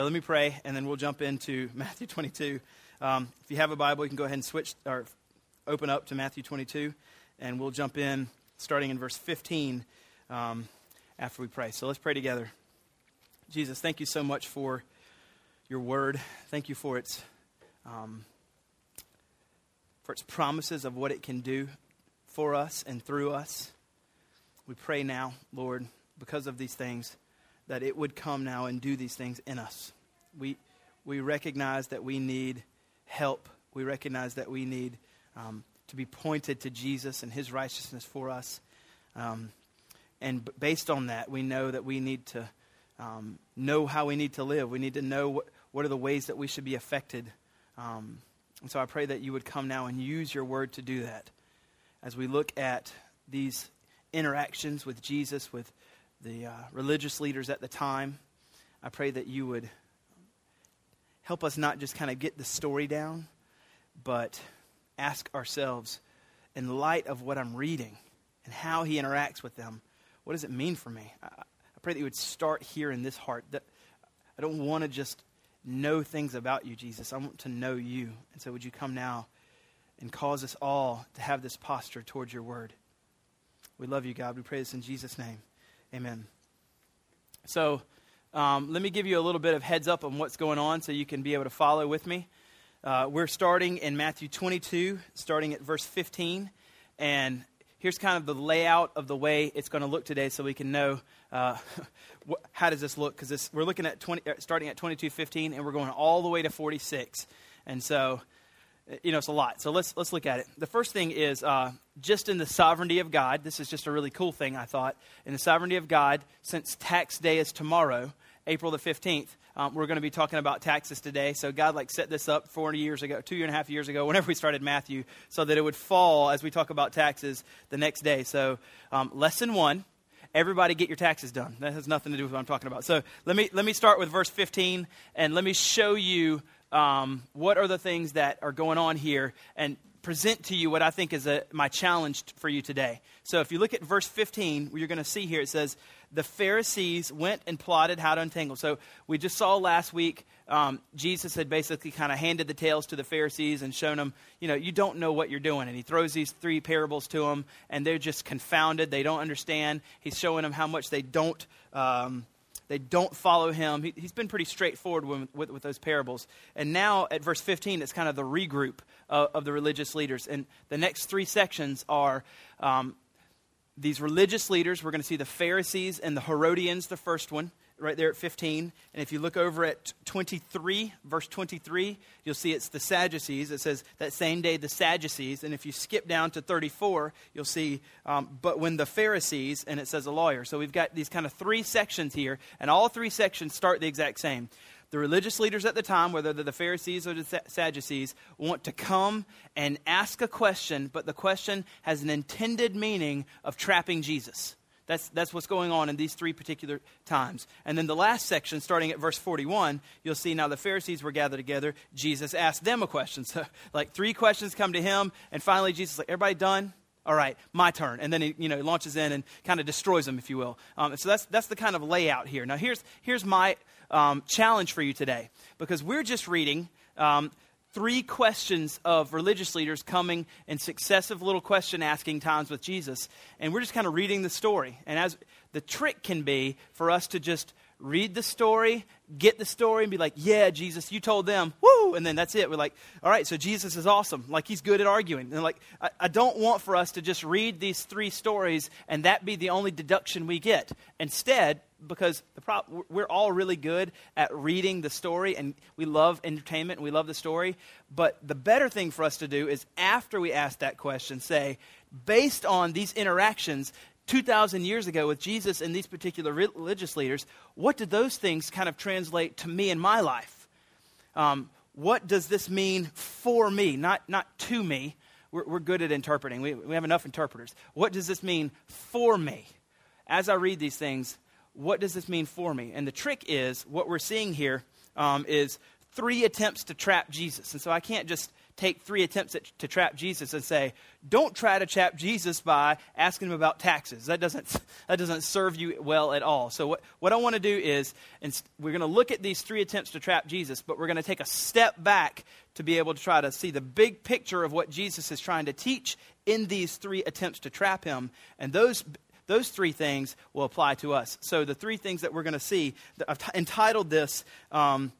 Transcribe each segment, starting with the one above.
Let me pray, and then we'll jump into Matthew 22. Um, if you have a Bible, you can go ahead and switch or open up to Matthew 22, and we'll jump in starting in verse 15 um, after we pray. So let's pray together. Jesus, thank you so much for your word. Thank you for its um, for its promises of what it can do for us and through us. We pray now, Lord, because of these things that it would come now and do these things in us. We, we recognize that we need help. We recognize that we need um, to be pointed to Jesus and his righteousness for us. Um, and based on that, we know that we need to um, know how we need to live. We need to know what, what are the ways that we should be affected. Um, and so I pray that you would come now and use your word to do that. As we look at these interactions with Jesus, with the uh, religious leaders at the time. I pray that you would help us not just kind of get the story down, but ask ourselves, in light of what I'm reading and how he interacts with them, what does it mean for me? I, I pray that you would start here in this heart. That I don't want to just know things about you, Jesus. I want to know you. And so would you come now and cause us all to have this posture towards your word? We love you, God. We pray this in Jesus' name. Amen. So, um, let me give you a little bit of heads up on what's going on so you can be able to follow with me. Uh, we're starting in Matthew 22, starting at verse 15. And here's kind of the layout of the way it's going to look today so we can know uh, how does this look because we're looking at 20, uh, starting at 22.15 and we're going all the way to 46 and so you know, it's a lot. So let's, let's look at it. The first thing is uh, just in the sovereignty of God. This is just a really cool thing, I thought. In the sovereignty of God, since tax day is tomorrow, April the 15th, um, we're going to be talking about taxes today. So God like set this up 40 years ago, two and a half years ago, whenever we started Matthew, so that it would fall as we talk about taxes the next day. So um, lesson one, everybody get your taxes done. That has nothing to do with what I'm talking about. So let me, let me start with verse 15, and let me show you um, what are the things that are going on here and present to you what I think is a, my challenge for you today. So if you look at verse 15, you're going to see here it says, The Pharisees went and plotted how to untangle. So we just saw last week, um, Jesus had basically kind of handed the tails to the Pharisees and shown them, you know, you don't know what you're doing. And he throws these three parables to them, and they're just confounded. They don't understand. He's showing them how much they don't. Um, they don't follow him. He, has been pretty straightforward with, with, with, those parables. And now at verse 15, it's kind of the regroup of, of the religious leaders. And the next three sections are um, these religious leaders. We're going to see the Pharisees and the Herodians, the first one right there at 15. And if you look over at 23, verse 23, you'll see it's the Sadducees. It says that same day the Sadducees. And if you skip down to 34, you'll see, um, but when the Pharisees, and it says a lawyer. So we've got these kind of three sections here, and all three sections start the exact same. The religious leaders at the time, whether they're the Pharisees or the Sadducees, want to come and ask a question, but the question has an intended meaning of trapping Jesus. That's, that's what's going on in these three particular times. And then the last section, starting at verse 41, you'll see now the Pharisees were gathered together. Jesus asked them a question. So, like, three questions come to him, and finally, Jesus like, Everybody done? All right, my turn. And then he you know, launches in and kind of destroys them, if you will. Um, so that's, that's the kind of layout here. Now, here's, here's my um, challenge for you today, because we're just reading. Um, three questions of religious leaders coming in successive little question asking times with Jesus. And we're just kind of reading the story. And as the trick can be for us to just read the story, get the story, and be like, yeah, Jesus, you told them, woo, and then that's it. We're like, all right, so Jesus is awesome. Like, he's good at arguing. And like, I, I don't want for us to just read these three stories and that be the only deduction we get. Instead, because the pro- we're all really good at reading the story and we love entertainment and we love the story. But the better thing for us to do is after we ask that question, say, based on these interactions, 2,000 years ago with Jesus and these particular religious leaders, what did those things kind of translate to me in my life? Um, what does this mean for me, not, not to me? We're, we're good at interpreting, we, we have enough interpreters. What does this mean for me? As I read these things, what does this mean for me? And the trick is what we're seeing here um, is three attempts to trap Jesus. And so I can't just take three attempts at, to trap Jesus and say, don't try to trap Jesus by asking him about taxes. That doesn't, that doesn't serve you well at all. So, what, what I want to do is, we're going to look at these three attempts to trap Jesus, but we're going to take a step back to be able to try to see the big picture of what Jesus is trying to teach in these three attempts to trap him. And those those three things will apply to us. So, the three things that we're going to see, I've t- entitled this um,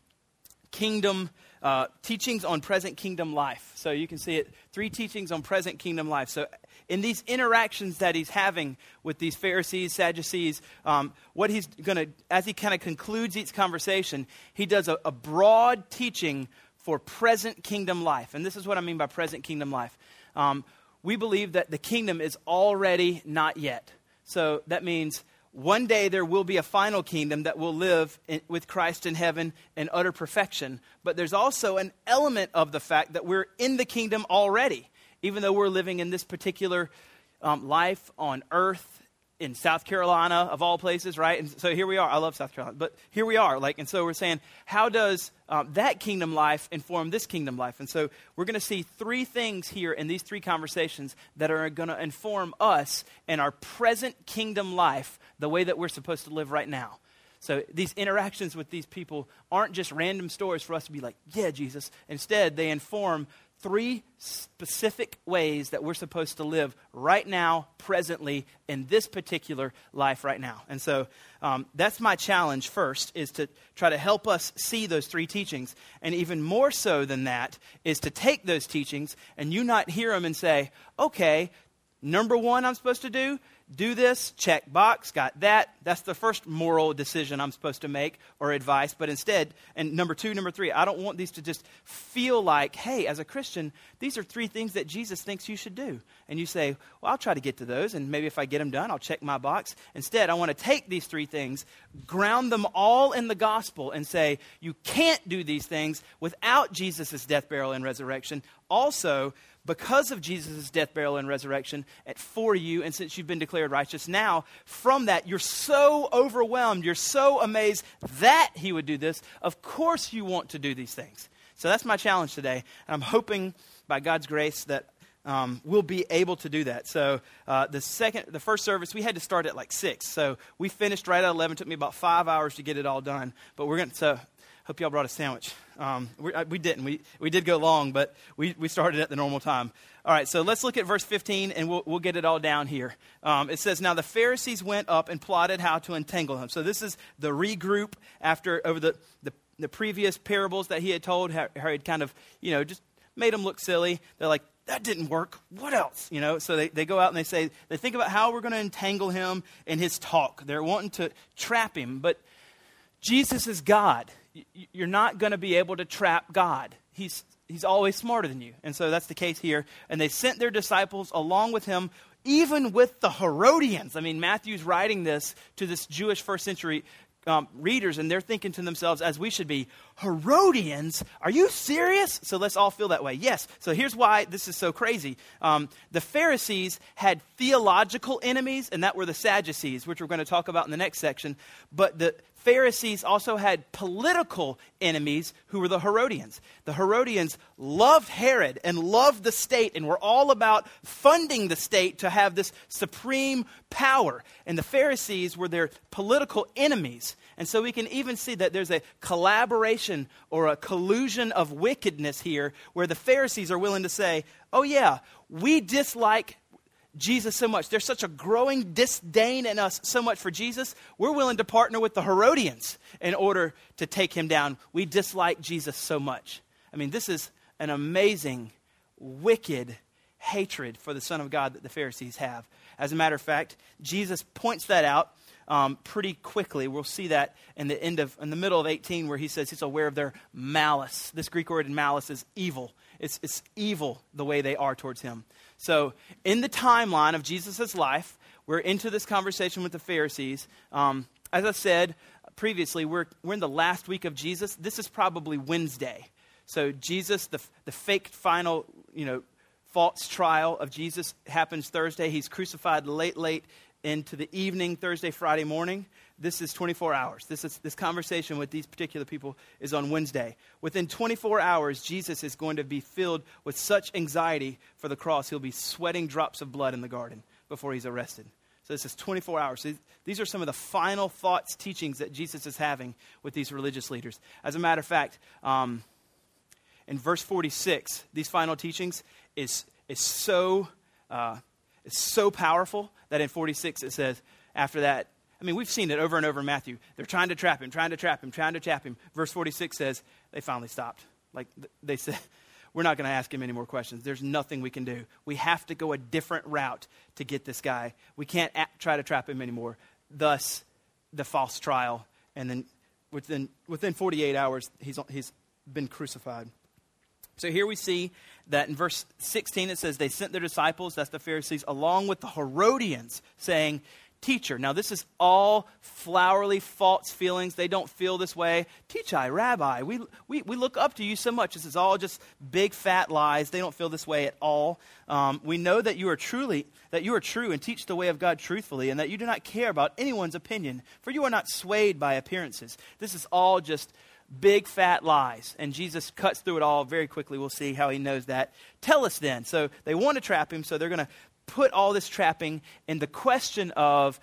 Kingdom uh, Teachings on Present Kingdom Life. So, you can see it three teachings on present kingdom life. So, in these interactions that he's having with these Pharisees, Sadducees, um, what he's going to, as he kind of concludes each conversation, he does a, a broad teaching for present kingdom life. And this is what I mean by present kingdom life. Um, we believe that the kingdom is already not yet. So that means one day there will be a final kingdom that will live in, with Christ in heaven in utter perfection. But there's also an element of the fact that we're in the kingdom already, even though we're living in this particular um, life on earth in South Carolina, of all places, right? And so here we are. I love South Carolina, but here we are. Like, and so we're saying, how does um, that kingdom life inform this kingdom life? And so we're going to see three things here in these three conversations that are going to inform us in our present kingdom life, the way that we're supposed to live right now. So these interactions with these people aren't just random stories for us to be like, yeah, Jesus. Instead, they inform three specific ways that we're supposed to live right now, presently, in this particular life right now. And so um, that's my challenge first, is to try to help us see those three teachings. And even more so than that, is to take those teachings and you not hear them and say, okay, number one I'm supposed to do do this, check box, got that. That's the first moral decision I'm supposed to make or advice. But instead, and number two, number three, I don't want these to just feel like, hey, as a Christian, these are three things that Jesus thinks you should do. And you say, well, I'll try to get to those, and maybe if I get them done, I'll check my box. Instead, I want to take these three things, ground them all in the gospel, and say, you can't do these things without Jesus' death, burial, and resurrection. Also, because of Jesus' death, burial, and resurrection at, for you, and since you've been declared righteous, now from that, you're so overwhelmed, you're so amazed that he would do this. Of course, you want to do these things. So that's my challenge today. And I'm hoping by God's grace that um, we'll be able to do that. So uh, the second, the first service, we had to start at like six. So we finished right at eleven. It took me about five hours to get it all done. But we're going to. So hope y'all brought a sandwich. Um, we, uh, we, didn't. We, we did go long, but we, we started at the normal time. All right, so let's look at verse 15 and we'll, we'll get it all down here. Um, it says, Now the Pharisees went up and plotted how to entangle him. So this is the regroup after, over the, the, the previous parables that he had told, how, how he'd kind of, you know, just made them look silly. They're like, that didn't work. What else? You know, so they, they go out and they say, they think about how we're going to entangle him in his talk. They're wanting to trap him, but Jesus is God you're not going to be able to trap God. He's, he's always smarter than you. And so that's the case here. And they sent their disciples along with him, even with the Herodians. I mean, Matthew's writing this to this Jewish first century um, readers, and they're thinking to themselves, as we should be, Herodians? Are you serious? So let's all feel that way. Yes. So here's why this is so crazy. Um, the Pharisees had theological enemies, and that were the Sadducees, which we're going to talk about in the next section. But the Pharisees also had political enemies who were the Herodians. The Herodians loved Herod and loved the state and were all about funding the state to have this supreme power. And the Pharisees were their political enemies. And so we can even see that there's a collaboration or a collusion of wickedness here where the Pharisees are willing to say, oh, yeah, we dislike Jesus so much. There's such a growing disdain in us so much for Jesus. We're willing to partner with the Herodians in order to take him down. We dislike Jesus so much. I mean, this is an amazing, wicked hatred for the Son of God that the Pharisees have. As a matter of fact, Jesus points that out um, pretty quickly. We'll see that in the end of, in the middle of 18, where he says he's aware of their malice. This Greek word in malice is evil. It's, it's evil the way they are towards him. So, in the timeline of Jesus' life, we're into this conversation with the Pharisees. Um, as I said previously, we're, we're in the last week of Jesus. This is probably Wednesday. So, Jesus, the, the fake final, you know, false trial of Jesus happens Thursday. He's crucified late, late into the evening, Thursday, Friday morning. This is 24 hours. This, is, this conversation with these particular people is on Wednesday. Within 24 hours, Jesus is going to be filled with such anxiety for the cross, he'll be sweating drops of blood in the garden before he's arrested. So this is 24 hours. So these are some of the final thoughts, teachings that Jesus is having with these religious leaders. As a matter of fact, um, in verse 46, these final teachings is, is so, uh, is so powerful that in 46 it says, after that, I mean, we've seen it over and over in Matthew. They're trying to trap him, trying to trap him, trying to trap him. Verse 46 says, they finally stopped. Like they said, we're not going to ask him any more questions. There's nothing we can do. We have to go a different route to get this guy. We can't try to trap him anymore. Thus, the false trial. And then within, within 48 hours, he's, he's been crucified. So here we see that in verse 16 it says, They sent their disciples, that's the Pharisees, along with the Herodians, saying, teacher. Now, this is all flowery, false feelings. They don't feel this way. Teach I, rabbi, we, we, we look up to you so much. This is all just big, fat lies. They don't feel this way at all. Um, we know that you are truly, that you are true and teach the way of God truthfully, and that you do not care about anyone's opinion, for you are not swayed by appearances. This is all just big fat lies. And Jesus cuts through it all very quickly. We'll see how he knows that. Tell us then. So they want to trap him, so they're going to put all this trapping in the question of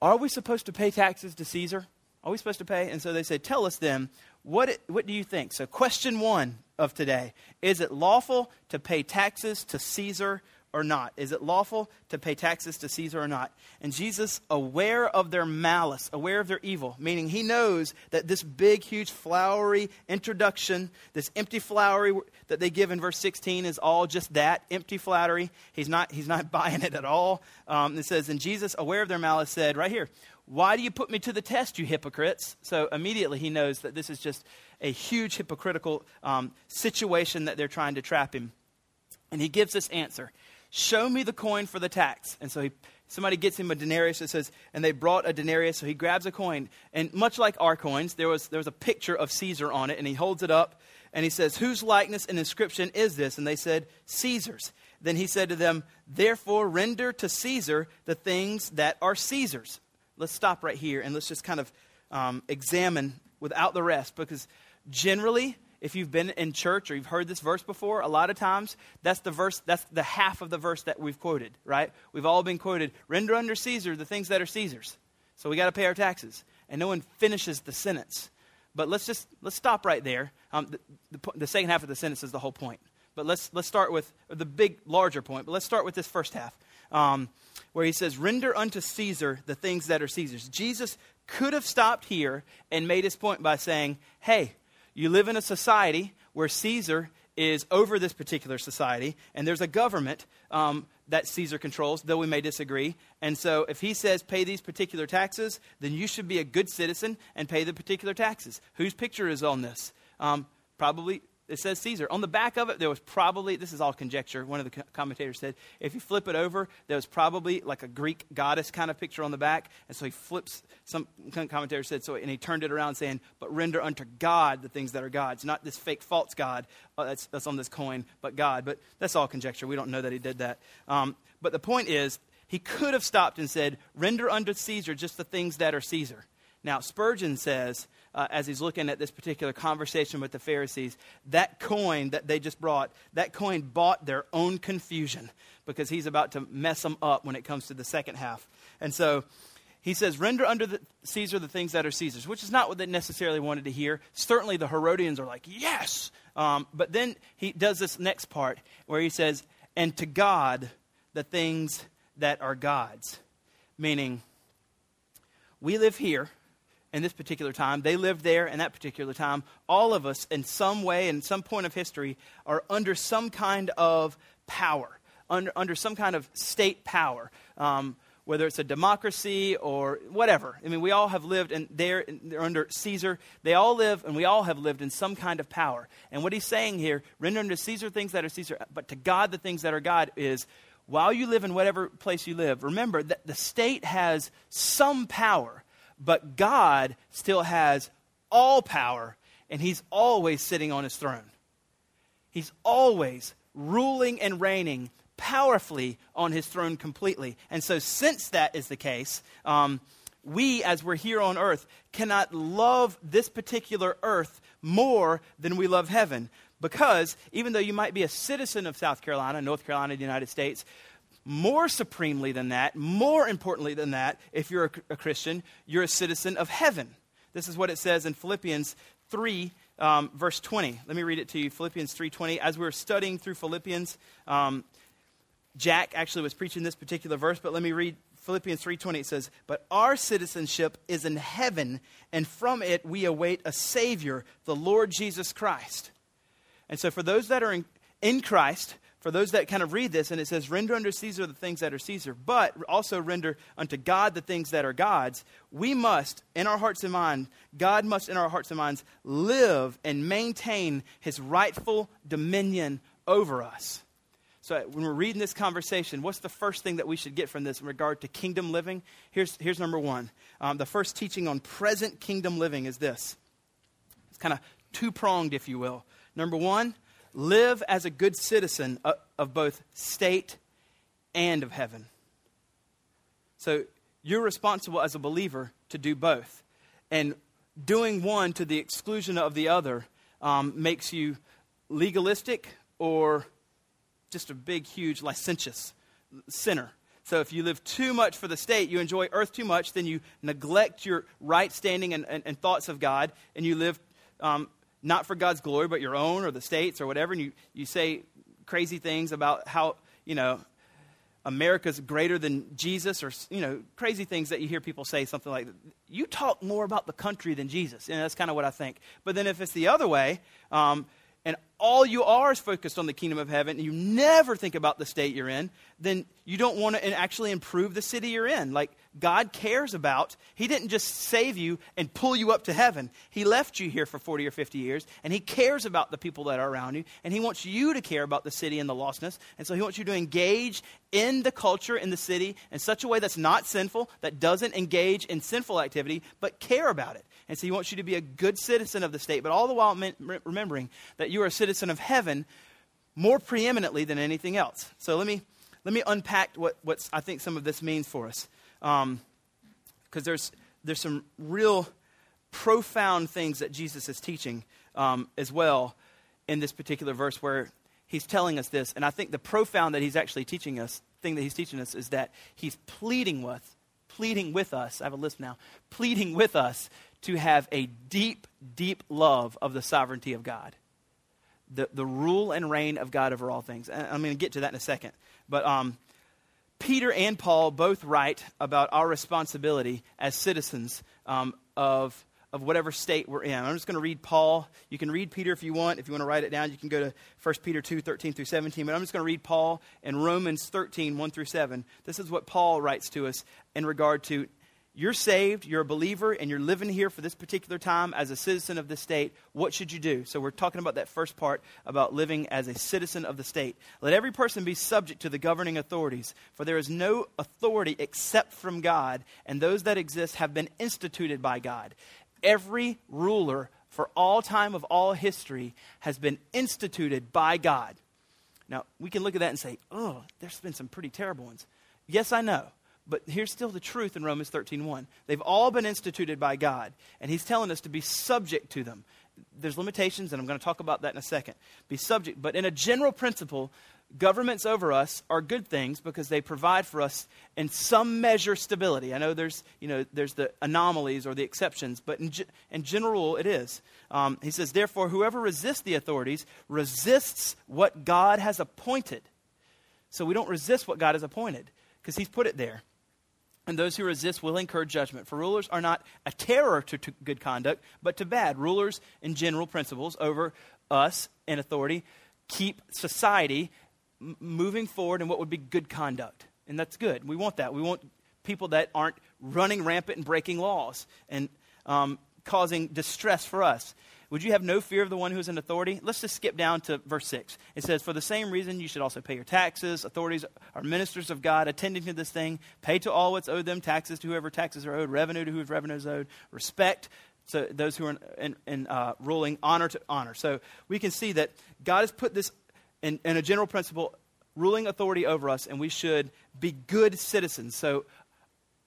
are we supposed to pay taxes to Caesar? Are we supposed to pay? And so they said, Tell us then, what, what do you think? So, question one of today Is it lawful to pay taxes to Caesar or not? Is it lawful to pay taxes to Caesar or not? And Jesus, aware of their malice, aware of their evil, meaning he knows that this big, huge, flowery introduction, this empty flowery that they give in verse 16 is all just that empty flattery. He's not, he's not buying it at all. Um, it says, And Jesus, aware of their malice, said, right here, Why do you put me to the test, you hypocrites? So immediately he knows that this is just a huge hypocritical um, situation that they're trying to trap him. And he gives this answer Show me the coin for the tax. And so he, somebody gets him a denarius. It says, and they brought a denarius. So he grabs a coin. And much like our coins, there was, there was a picture of Caesar on it. And he holds it up and he says, Whose likeness and inscription is this? And they said, Caesar's. Then he said to them, Therefore render to Caesar the things that are Caesar's. Let's stop right here and let's just kind of um, examine without the rest because generally if you've been in church or you've heard this verse before, a lot of times that's the verse, that's the half of the verse that we've quoted, right? We've all been quoted, render under Caesar the things that are Caesar's. So we got to pay our taxes. And no one finishes the sentence. But let's just, let's stop right there. Um, the, the, the second half of the sentence is the whole point. But let's, let's start with the big, larger point. But let's start with this first half, um, where he says, render unto Caesar the things that are Caesar's. Jesus could have stopped here and made his point by saying, hey, you live in a society where Caesar is over this particular society, and there's a government um, that Caesar controls, though we may disagree. And so, if he says pay these particular taxes, then you should be a good citizen and pay the particular taxes. Whose picture is on this? Um, probably it says Caesar. On the back of it, there was probably, this is all conjecture, one of the commentators said, if you flip it over, there was probably like a Greek goddess kind of picture on the back. And so he flips, some commentator said, so, and he turned it around saying, but render unto God the things that are God's. Not this fake false God uh, that's, that's on this coin, but God. But that's all conjecture. We don't know that he did that. Um, but the point is, he could have stopped and said, render unto Caesar just the things that are Caesar. Now, Spurgeon says, uh, as he's looking at this particular conversation with the Pharisees, that coin that they just brought, that coin bought their own confusion because he's about to mess them up when it comes to the second half. And so he says, Render under the Caesar the things that are Caesar's, which is not what they necessarily wanted to hear. Certainly the Herodians are like, Yes! Um, but then he does this next part where he says, And to God the things that are God's. Meaning, we live here in this particular time. They lived there in that particular time. All of us, in some way, in some point of history, are under some kind of power, under, under some kind of state power. Um, whether it's a democracy or whatever. I mean, we all have lived and they're, they're, under Caesar. They all live and we all have lived in some kind of power. And what he's saying here, render unto Caesar things that are Caesar, but to God the things that are God, is while you live in whatever place you live, remember that the state has some power but God still has all power, and He's always sitting on His throne. He's always ruling and reigning powerfully on His throne completely. And so, since that is the case, um, we, as we're here on earth, cannot love this particular earth more than we love heaven. Because even though you might be a citizen of South Carolina, North Carolina, the United States, more supremely than that, more importantly than that, if you're a, a Christian, you're a citizen of heaven. This is what it says in Philippians 3, um, verse 20. Let me read it to you. Philippians 3.20. As we were studying through Philippians, um, Jack actually was preaching this particular verse, but let me read Philippians 3:20 it says, "But our citizenship is in heaven, and from it we await a savior, the Lord Jesus Christ." And so for those that are in, in Christ, for those that kind of read this and it says render unto Caesar the things that are Caesar, but also render unto God the things that are God's, we must in our hearts and minds, God must in our hearts and minds live and maintain his rightful dominion over us. So when we're reading this conversation, what's the first thing that we should get from this in regard to kingdom living? Here's, here's number one. Um, the first teaching on present kingdom living is this. It's kind of two pronged, if you will. Number one, live as a good citizen of, both state and of heaven. So you're responsible as a believer to do both. And doing one to the exclusion of the other um, makes you legalistic or just a big, huge, licentious sinner. So if you live too much for the state, you enjoy earth too much, then you neglect your right standing and, and, and thoughts of God, and you live um, not for God's glory, but your own or the state's or whatever, and you, you say crazy things about how, you know, America's greater than Jesus, or you know, crazy things that you hear people say, something like, "You talk more about the country than Jesus," and that's kind of what I think. But then if it's the other way, um, and all you are is focused on the kingdom of heaven, and you never think about the state you're in, then you don't want to actually improve the city you're in. Like God cares about, He didn't just save you and pull you up to heaven. He left you here for 40 or 50 years, and He cares about the people that are around you, and He wants you to care about the city and the lostness. And so He wants you to engage in the culture in the city in such a way that's not sinful, that doesn't engage in sinful activity, but care about it. And so he wants you to be a good citizen of the state, but all the while remembering that you are a citizen of heaven more preeminently than anything else. So let me, let me unpack what what's, I think some of this means for us. Because um, there's, there's some real profound things that Jesus is teaching um, as well in this particular verse where he's telling us this. And I think the profound that he's actually teaching us, thing that he's teaching us, is that he's pleading with, pleading with us. I have a list now. Pleading with us to have a deep, deep love of the sovereignty of God, the, the rule and reign of God over all things. And I'm going to get to that in a second. But um, Peter and Paul both write about our responsibility as citizens um, of, of whatever state we're in. I'm just going to read Paul. You can read Peter if you want. If you want to write it down, you can go to 1 Peter 2 13 through 17. But I'm just going to read Paul in Romans 13 1 through 7. This is what Paul writes to us in regard to you're saved, you're a believer, and you're living here for this particular time as a citizen of the state, what should you do? So, we're talking about that first part about living as a citizen of the state. Let every person be subject to the governing authorities, for there is no authority except from God, and those that exist have been instituted by God. Every ruler for all time of all history has been instituted by God. Now, we can look at that and say, oh, there's been some pretty terrible ones. Yes, I know. But here's still the truth in Romans 13:1. They've all been instituted by God, and he's telling us to be subject to them. There's limitations, and I'm going to talk about that in a second. Be subject, but in a general principle, governments over us are good things because they provide for us in some measure stability. I know there's, you know, there's the anomalies or the exceptions, but in, in general, it is. Um, he says, therefore, whoever resists the authorities resists what God has appointed. So we don't resist what God has appointed because he's put it there and those who resist will incur judgment. For rulers are not a terror to, to, good conduct, but to bad. Rulers, in general principles, over us in authority, keep society m- moving forward in what would be good conduct. And that's good. We want that. We want people that aren't running rampant and breaking laws and um, causing distress for us. Would you have no fear of the one who is in authority? Let's just skip down to verse 6. It says, For the same reason you should also pay your taxes. Authorities are ministers of God, attending to this thing. Pay to all what's owed them, taxes to whoever taxes are owed, revenue to whose revenue is owed, respect to those who are in, in, in uh, ruling, honor to honor. So we can see that God has put this in, in a general principle, ruling authority over us, and we should be good citizens. So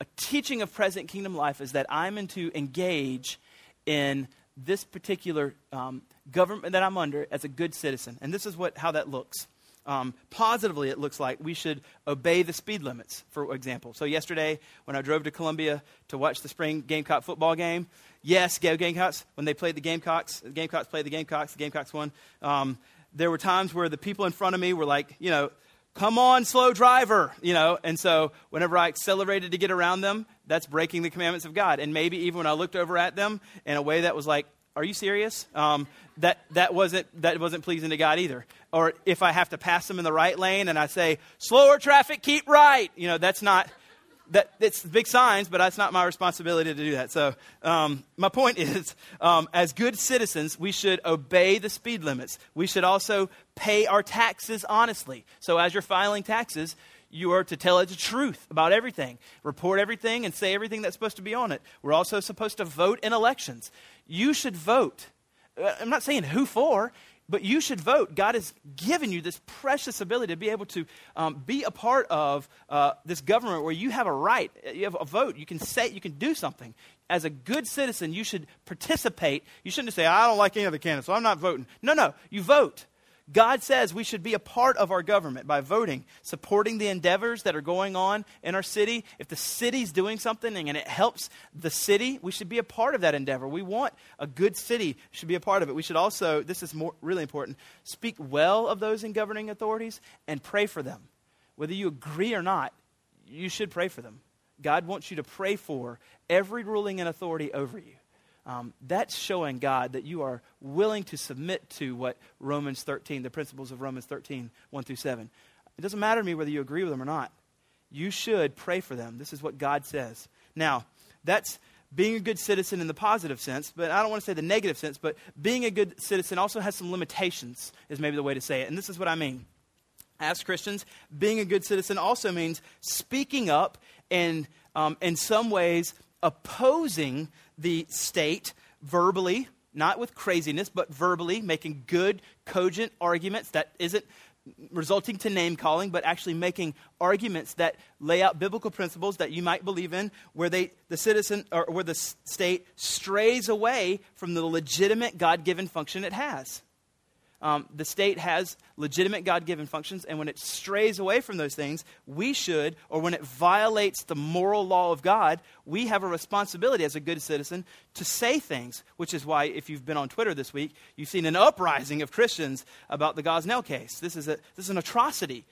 a teaching of present kingdom life is that I'm to engage in this particular um, government that I'm under as a good citizen. And this is what, how that looks. Um, positively, it looks like we should obey the speed limits, for example. So, yesterday, when I drove to Columbia to watch the spring Gamecock football game, yes, go Gamecocks. When they played the Gamecocks, the Gamecocks played the Gamecocks, the Gamecocks won. Um, there were times where the people in front of me were like, you know, come on, slow driver, you know. And so, whenever I accelerated to get around them, that's breaking the commandments of God. And maybe even when I looked over at them in a way that was like, are you serious? Um, that, that, wasn't, that wasn't pleasing to God either. Or if I have to pass them in the right lane and I say, slower traffic, keep right, you know, that's not, that, it's big signs, but that's not my responsibility to do that. So um, my point is, um, as good citizens, we should obey the speed limits. We should also pay our taxes honestly. So as you're filing taxes, you are to tell it the truth about everything, report everything, and say everything that's supposed to be on it. We're also supposed to vote in elections. You should vote. Uh, I'm not saying who for, but you should vote. God has given you this precious ability to be able to um, be a part of uh, this government where you have a right, you have a vote, you can say, you can do something. As a good citizen, you should participate. You shouldn't say, I don't like any of the candidates, so I'm not voting. No, no, you vote. God says we should be a part of our government by voting, supporting the endeavors that are going on in our city. If the city's doing something and it helps the city, we should be a part of that endeavor. We want a good city, should be a part of it. We should also, this is more, really important, speak well of those in governing authorities and pray for them. Whether you agree or not, you should pray for them. God wants you to pray for every ruling and authority over you um, that's showing God that you are willing to submit to what Romans 13, the principles of Romans 13, 1 through 7. It doesn't matter to me whether you agree with them or not. You should pray for them. This is what God says. Now, that's being a good citizen in the positive sense, but I don't want to say the negative sense, but being a good citizen also has some limitations, is maybe the way to say it. And this is what I mean. As Christians, being a good citizen also means speaking up and, um, in some ways, opposing the state verbally, not with craziness, but verbally, making good, cogent arguments that isn't resulting to name calling, but actually making arguments that lay out biblical principles that you might believe in, where they, the citizen or where the state strays away from the legitimate God given function it has. Um, the state has legitimate God given functions, and when it strays away from those things, we should, or when it violates the moral law of God, we have a responsibility as a good citizen to say things, which is why, if you've been on Twitter this week, you've seen an uprising of Christians about the Gosnell case. This is, a, this is an atrocity.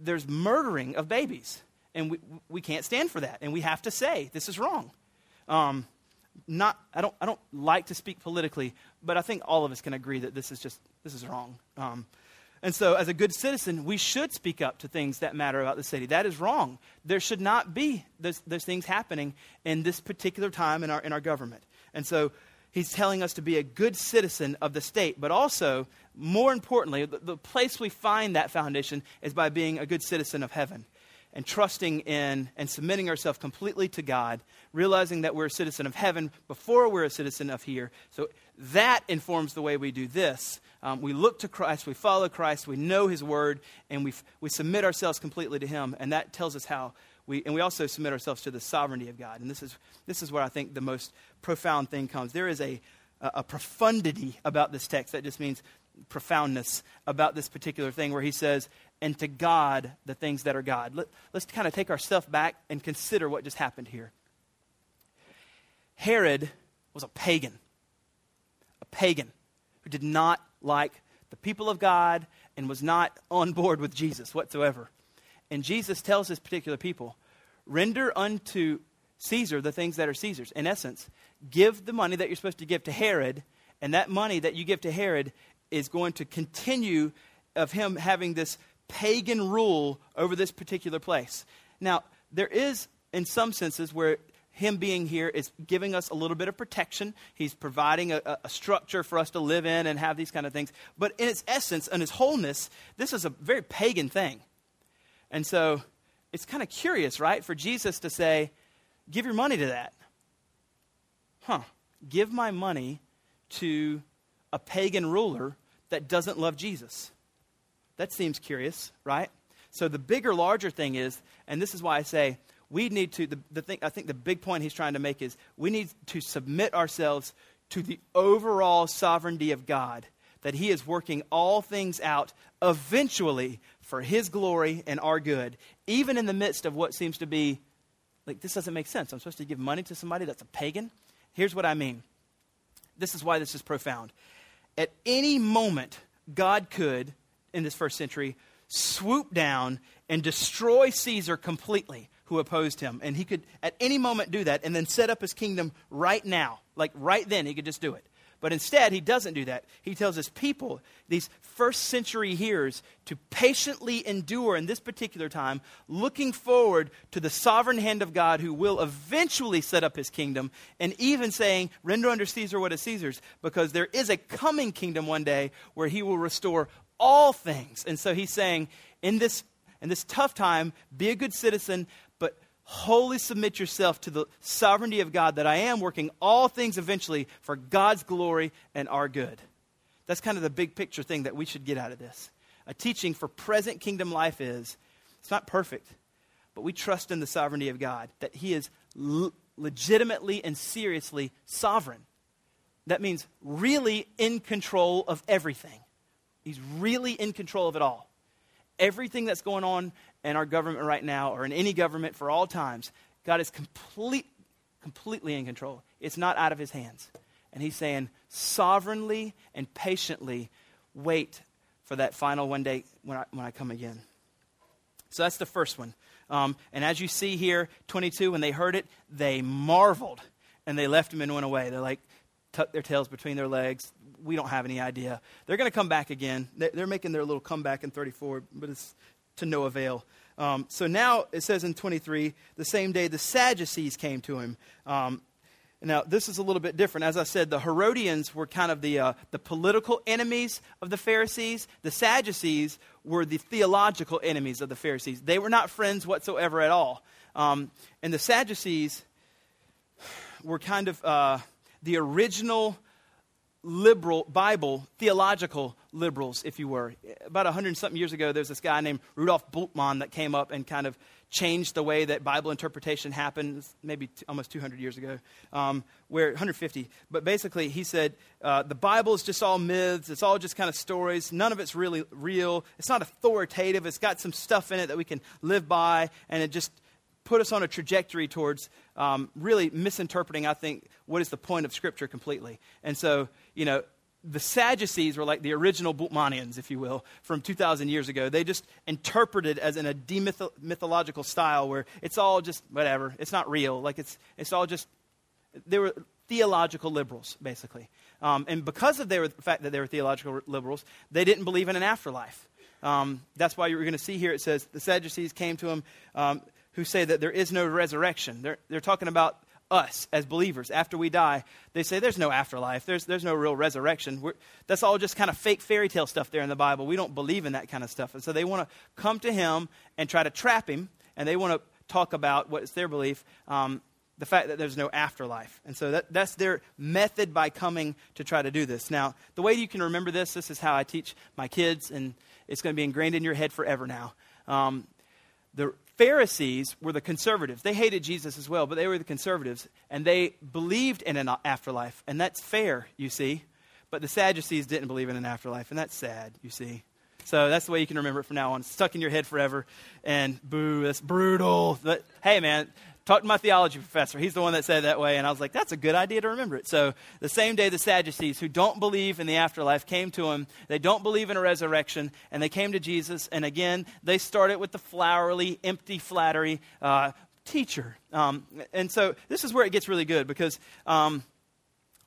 There's murdering of babies, and we, we can't stand for that, and we have to say this is wrong. Um, not, I, don't, I don't like to speak politically, but I think all of us can agree that this is just, this is wrong. Um, and so, as a good citizen, we should speak up to things that matter about the city. That is wrong. There should not be those, those things happening in this particular time in our, in our government. And so, he's telling us to be a good citizen of the state, but also, more importantly, the, the place we find that foundation is by being a good citizen of heaven and trusting in and submitting ourselves completely to God, realizing that we're a citizen of heaven before we're a citizen of here. So that informs the way we do this. Um, we look to Christ, we follow Christ, we know His Word, and we, we submit ourselves completely to Him. And that tells us how we, and we also submit ourselves to the sovereignty of God. And this is, this is where I think the most profound thing comes. There is a, a, a profundity about this text that just means profoundness about this particular thing where he says, and to God the things that are God. Let, us kind of take ourselves back and consider what just happened here. Herod was a pagan, a pagan who did not like the people of God and was not on board with Jesus whatsoever. And Jesus tells this particular people, render unto Caesar the things that are Caesar's. In essence, give the money that you're supposed to give to Herod, and that money that you give to Herod is going to continue of him having this pagan rule over this particular place. Now, there is, in some senses, where him being here is giving us a little bit of protection. He's providing a, a, structure for us to live in and have these kind of things. But in its essence and its wholeness, this is a very pagan thing. And so it's kind of curious, right, for Jesus to say, give your money to that. Huh. Give my money to a pagan ruler that doesn't love Jesus. That seems curious, right? So the bigger, larger thing is, and this is why I say we need to, the, the thing, I think the big point he's trying to make is we need to submit ourselves to the overall sovereignty of God, that he is working all things out eventually for his glory and our good, even in the midst of what seems to be like, this doesn't make sense. I'm supposed to give money to somebody that's a pagan? Here's what I mean. This is why this is profound. At any moment, God could, in this first century, swoop down and destroy Caesar completely who opposed him. And he could, at any moment, do that and then set up his kingdom right now. Like right then, he could just do it. But instead, he doesn't do that. He tells his people, these first century hearers, to patiently endure in this particular time, looking forward to the sovereign hand of God who will eventually set up his kingdom, and even saying, Render unto Caesar what is Caesar's, because there is a coming kingdom one day where he will restore all things. And so he's saying, in this, in this tough time, be a good citizen, but wholly submit yourself to the sovereignty of God, that I am working all things eventually for God's glory and our good. That's kind of the big picture thing that we should get out of this. A teaching for present kingdom life is it's not perfect, but we trust in the sovereignty of God, that He is l- legitimately and seriously sovereign. That means really in control of everything. He's really in control of it all. Everything that's going on in our government right now or in any government for all times, God is complete, completely in control. It's not out of his hands. And he's saying, sovereignly and patiently wait for that final one day when I, when I come again. So that's the first one. Um, and as you see here, 22, when they heard it, they marveled and they left him and went away. They're like, tucked their tails between their legs. We don't have any idea. They're going to come back again. They're making their little comeback in 34, but it's to no avail. Um, so now it says in 23, the same day the Sadducees came to him. Um, now, this is a little bit different. As I said, the Herodians were kind of the, uh, the political enemies of the Pharisees. The Sadducees were the theological enemies of the Pharisees. They were not friends whatsoever at all. Um, and the Sadducees were kind of uh, the original liberal Bible, theological liberals, if you were. About a hundred something years ago, there's this guy named Rudolf Bultmann that came up and kind of changed the way that Bible interpretation happened, maybe t- almost 200 years ago, um, where 150. But basically, he said uh, the Bible is just all myths. It's all just kind of stories. None of it's really real. It's not authoritative. It's got some stuff in it that we can live by, and it just put us on a trajectory towards um, really misinterpreting, I think, what is the point of Scripture completely. And so, you know, the Sadducees were like the original Bultmannians, if you will, from 2,000 years ago. They just interpreted as in a demythological style where it's all just whatever. It's not real. Like it's, it's all just, they were theological liberals, basically. Um, and because of their, the fact that they were theological liberals, they didn't believe in an afterlife. Um, that's why you're going to see here it says the Sadducees came to him. Um, who say that there is no resurrection. They're, they're talking about us as believers after we die. They say there's no afterlife, there's, there's no real resurrection. We're, that's all just kind of fake fairy tale stuff there in the Bible. We don't believe in that kind of stuff. And so they want to come to him and try to trap him, and they want to talk about what's their belief. Um, the fact that there's no afterlife. And so that, that's their method by coming to try to do this. Now, the way you can remember this, this is how I teach my kids, and it's going to be ingrained in your head forever now. Um, the Pharisees were the conservatives. They hated Jesus as well, but they were the conservatives. And they believed in an afterlife. And that's fair, you see. But the Sadducees didn't believe in an afterlife. And that's sad, you see. So that's the way you can remember it from now on. It's stuck in your head forever. And boo, that's brutal. But hey, man, Talked to my theology professor. He's the one that said that way. And I was like, that's a good idea to remember it. So the same day, the Sadducees, who don't believe in the afterlife, came to him. They don't believe in a resurrection. And they came to Jesus. And again, they started with the flowery, empty flattery. Uh, teacher. Um, and so this is where it gets really good because um,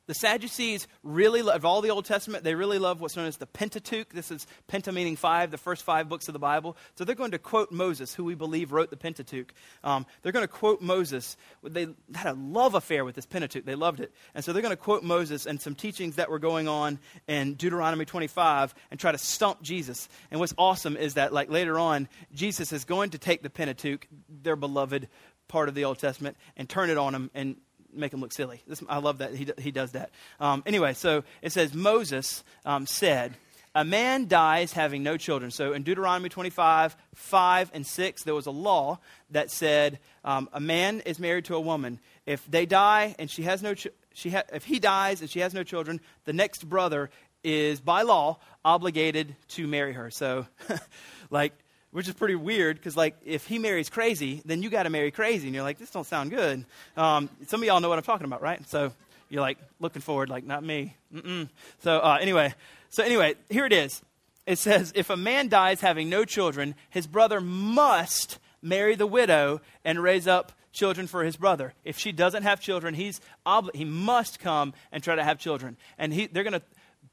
the Sadducees really love all the Old Testament. They really love what's known as the Pentateuch. This is Penta meaning five, the first five books of the Bible. So they're going to quote Moses, who we believe wrote the Pentateuch. Um, they're going to quote Moses. They had a love affair with this Pentateuch. They loved it. And so they're going to quote Moses and some teachings that were going on in Deuteronomy 25 and try to stump Jesus. And what's awesome is that, like later on, Jesus is going to take the Pentateuch, their beloved part of the Old Testament, and turn it on them and make him look silly. This, I love that he, he does that. Um, anyway, so it says Moses um, said, a man dies having no children. So in Deuteronomy 25, 5 and 6, there was a law that said um, a man is married to a woman. If they die and she has no ch- she ha- if he dies and she has no children, the next brother is by law obligated to marry her. So, like, which is pretty weird because, like, if he marries crazy, then you got to marry crazy, and you're like, this don't sound good. Um, some of y'all know what I'm talking about, right? So you're like looking forward, like, not me. Mm-mm. So uh, anyway, so anyway, here it is. It says, if a man dies having no children, his brother must marry the widow and raise up children for his brother. If she doesn't have children, he's obli- he must come and try to have children. And he, they're going to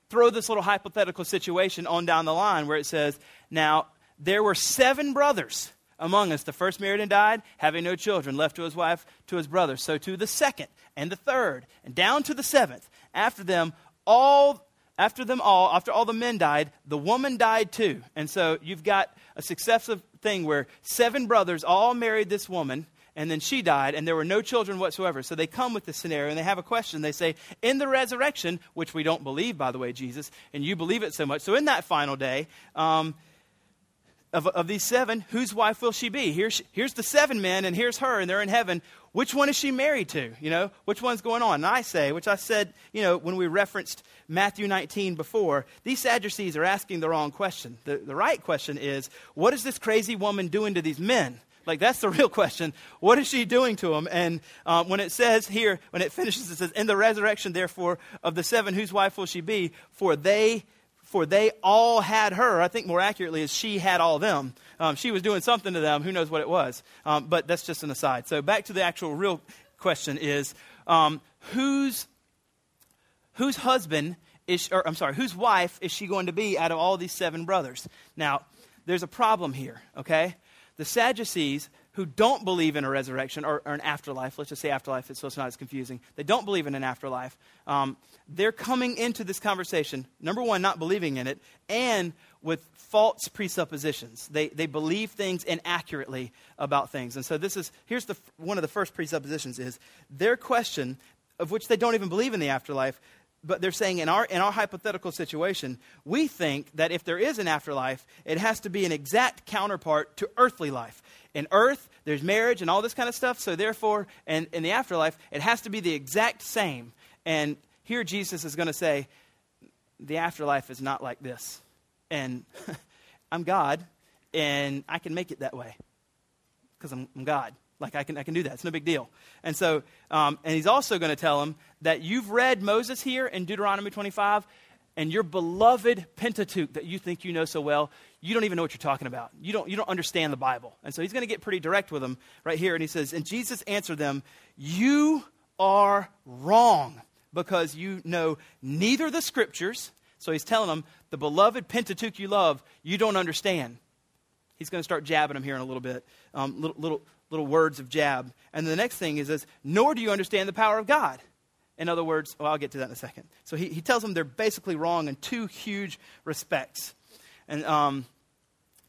throw this little hypothetical situation on down the line where it says, Now, there were seven brothers among us. The first married and died, having no children, left to his wife, to his brother. So to the second and the third, and down to the seventh. After them, all after them all, after all the men died, the woman died too. And so you've got a successive thing where seven brothers all married this woman, and then she died, and there were no children whatsoever. So they come with this scenario, and they have a question. They say, In the resurrection, which we don't believe, by the way, Jesus, and you believe it so much. So in that final day, um, of, of these seven, whose wife will she be? Here's, here's the seven men, and here's her, and they're in heaven. Which one is she married to? You know, which one's going on? And I say, which I said, you know, when we referenced Matthew 19 before, these Sadducees are asking the wrong question. The, the right question is, what is this crazy woman doing to these men? Like, that's the real question. What is she doing to them? And um, when it says here, when it finishes, it says, In the resurrection, therefore, of the seven, whose wife will she be? For they for they all had her. I think more accurately is she had all them. Um, she was doing something to them. Who knows what it was? Um, but that's just an aside. So back to the actual real question is um, whose whose husband is, or I'm sorry, whose wife is she going to be out of all these seven brothers? Now, there's a problem here. Okay, the Sadducees who don't believe in a resurrection or, or, an afterlife, let's just say afterlife so it's not as confusing, they don't believe in an afterlife, um, they're coming into this conversation, number one, not believing in it, and with false presuppositions. They, they believe things inaccurately about things. And so this is, here's the, one of the first presuppositions is their question, of which they don't even believe in the afterlife, but they're saying in our, in our hypothetical situation, we think that if there is an afterlife, it has to be an exact counterpart to earthly life. In earth, there's marriage and all this kind of stuff, so therefore, and in the afterlife, it has to be the exact same. And here Jesus is going to say, the afterlife is not like this. And I'm God, and I can make it that way because I'm, I'm God. Like I can, I can do that. It's no big deal. And so, um, and he's also going to tell him that you've read Moses here in Deuteronomy 25, and your beloved Pentateuch that you think you know so well, you don't even know what you're talking about. You don't, you don't understand the Bible. And so he's going to get pretty direct with them right here. And he says, and Jesus answered them, You are wrong because you know neither the scriptures. So he's telling them, the beloved Pentateuch you love, you don't understand. He's going to start jabbing them here in a little bit, um, little, little, little words of jab. And the next thing is this, nor do you understand the power of God. In other words, well, I'll get to that in a second. So he, he tells them they're basically wrong in two huge respects. And um,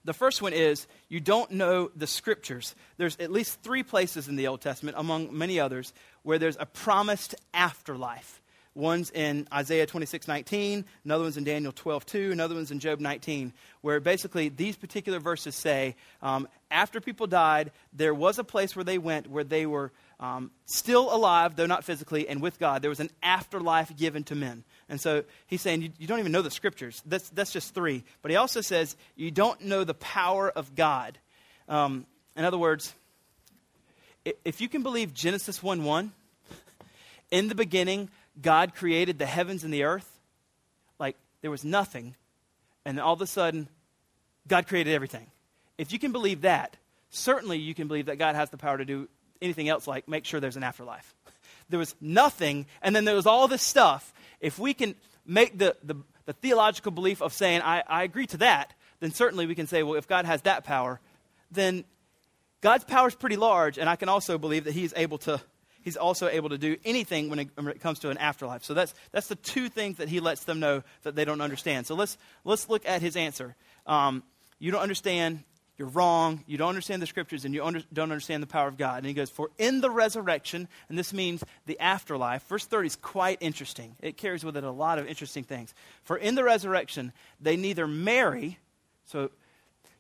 the first one is you don't know the scriptures. There's at least three places in the Old Testament, among many others, where there's a promised afterlife. One's in Isaiah 26, 19, another one's in Daniel 12, 2, another one's in Job 19, where basically these particular verses say um, after people died, there was a place where they went where they were um, still alive, though not physically, and with God. There was an afterlife given to men. And so he's saying you, you don't even know the scriptures. That's, that's just three. But he also says you don't know the power of God. Um, in other words, if you can believe Genesis 1 1, in the beginning, God created the heavens and the earth, like there was nothing, and all of a sudden, God created everything. If you can believe that, certainly you can believe that God has the power to do anything else, like make sure there's an afterlife. There was nothing, and then there was all this stuff. If we can make the, the, the theological belief of saying, I, I agree to that, then certainly we can say, well, if God has that power, then God's power is pretty large, and I can also believe that He's able to he's also able to do anything when it, when it, comes to an afterlife. So that's, that's the two things that he lets them know that they don't understand. So let's, let's look at his answer. Um, you don't understand you're wrong, you don't understand the scriptures, and you under, don't understand the power of God. And he goes, For in the resurrection, and this means the afterlife, verse 30 is quite interesting. It carries with it a lot of interesting things. For in the resurrection, they neither marry, so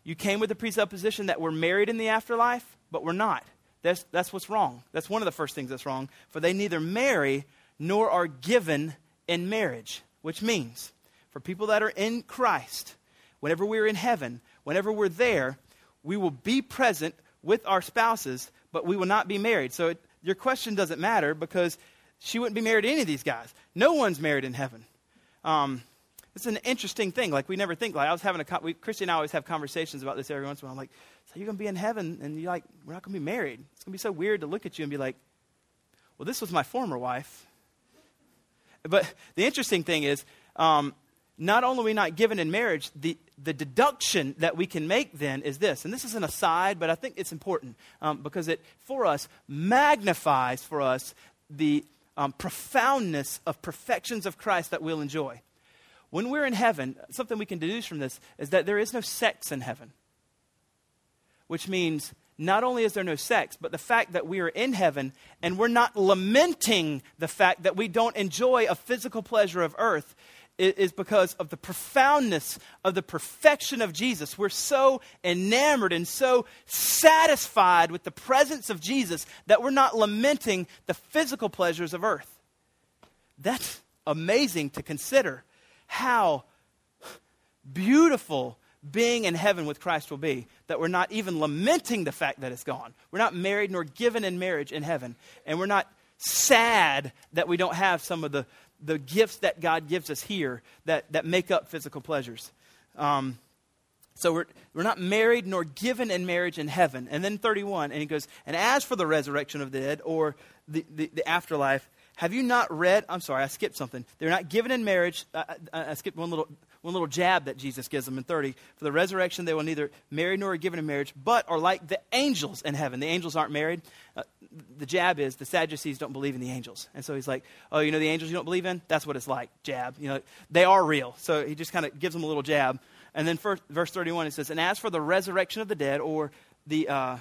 you came with the presupposition that we're married in the afterlife, but we're not. That's, that's what's wrong. That's one of the first things that's wrong. For they neither marry nor are given in marriage, which means for people that are in Christ, whenever we're in heaven, whenever we're there, we will be present with our spouses, but we will not be married. So it, your question doesn't matter because she wouldn't be married to any of these guys. No one's married in heaven. Um, it's an interesting thing. Like we never think. Like I was having a we, Christy and I always have conversations about this every once in a while. I'm like, so you're gonna be in heaven, and you're like, we're not gonna be married. It's gonna be so weird to look at you and be like, well, this was my former wife. But the interesting thing is, um, not only are we not given in marriage, the, the deduction that we can make then is this, and this is an aside, but I think it's important um, because it, for us, magnifies for us the um, profoundness of perfections of Christ that we'll enjoy. When we're in heaven, something we can deduce from this is that there is no sex in heaven, which means not only is there no sex, but the fact that we are in heaven and we're not lamenting the fact that we don't enjoy a physical pleasure of earth is because of the profoundness of the perfection of Jesus. We're so enamored and so satisfied with the presence of Jesus that we're not lamenting the physical pleasures of earth. That's amazing to consider how beautiful being in heaven with Christ will be, that we're not even lamenting the fact that it's gone. We're not married nor given in marriage in heaven. And we're not sad that we don't have some of the, the gifts that God gives us here that, that make up physical pleasures. Um, so we're, we're not married nor given in marriage in heaven. And then 31, and he goes, And as for the resurrection of the dead or the, the, the afterlife, have you not read? I'm sorry, I skipped something. They're not given in marriage. I, I, I skipped one little, one little jab that Jesus gives them in 30. For the resurrection, they will neither marry nor are given in marriage, but are like the angels in heaven. The angels aren't married. Uh, the jab is the Sadducees don't believe in the angels. And so he's like, oh, you know the angels you don't believe in? That's what it's like. Jab. You know, they are real. So he just kind of gives them a little jab. And then first, verse 31, it says, And as for the resurrection of the dead or the, uh,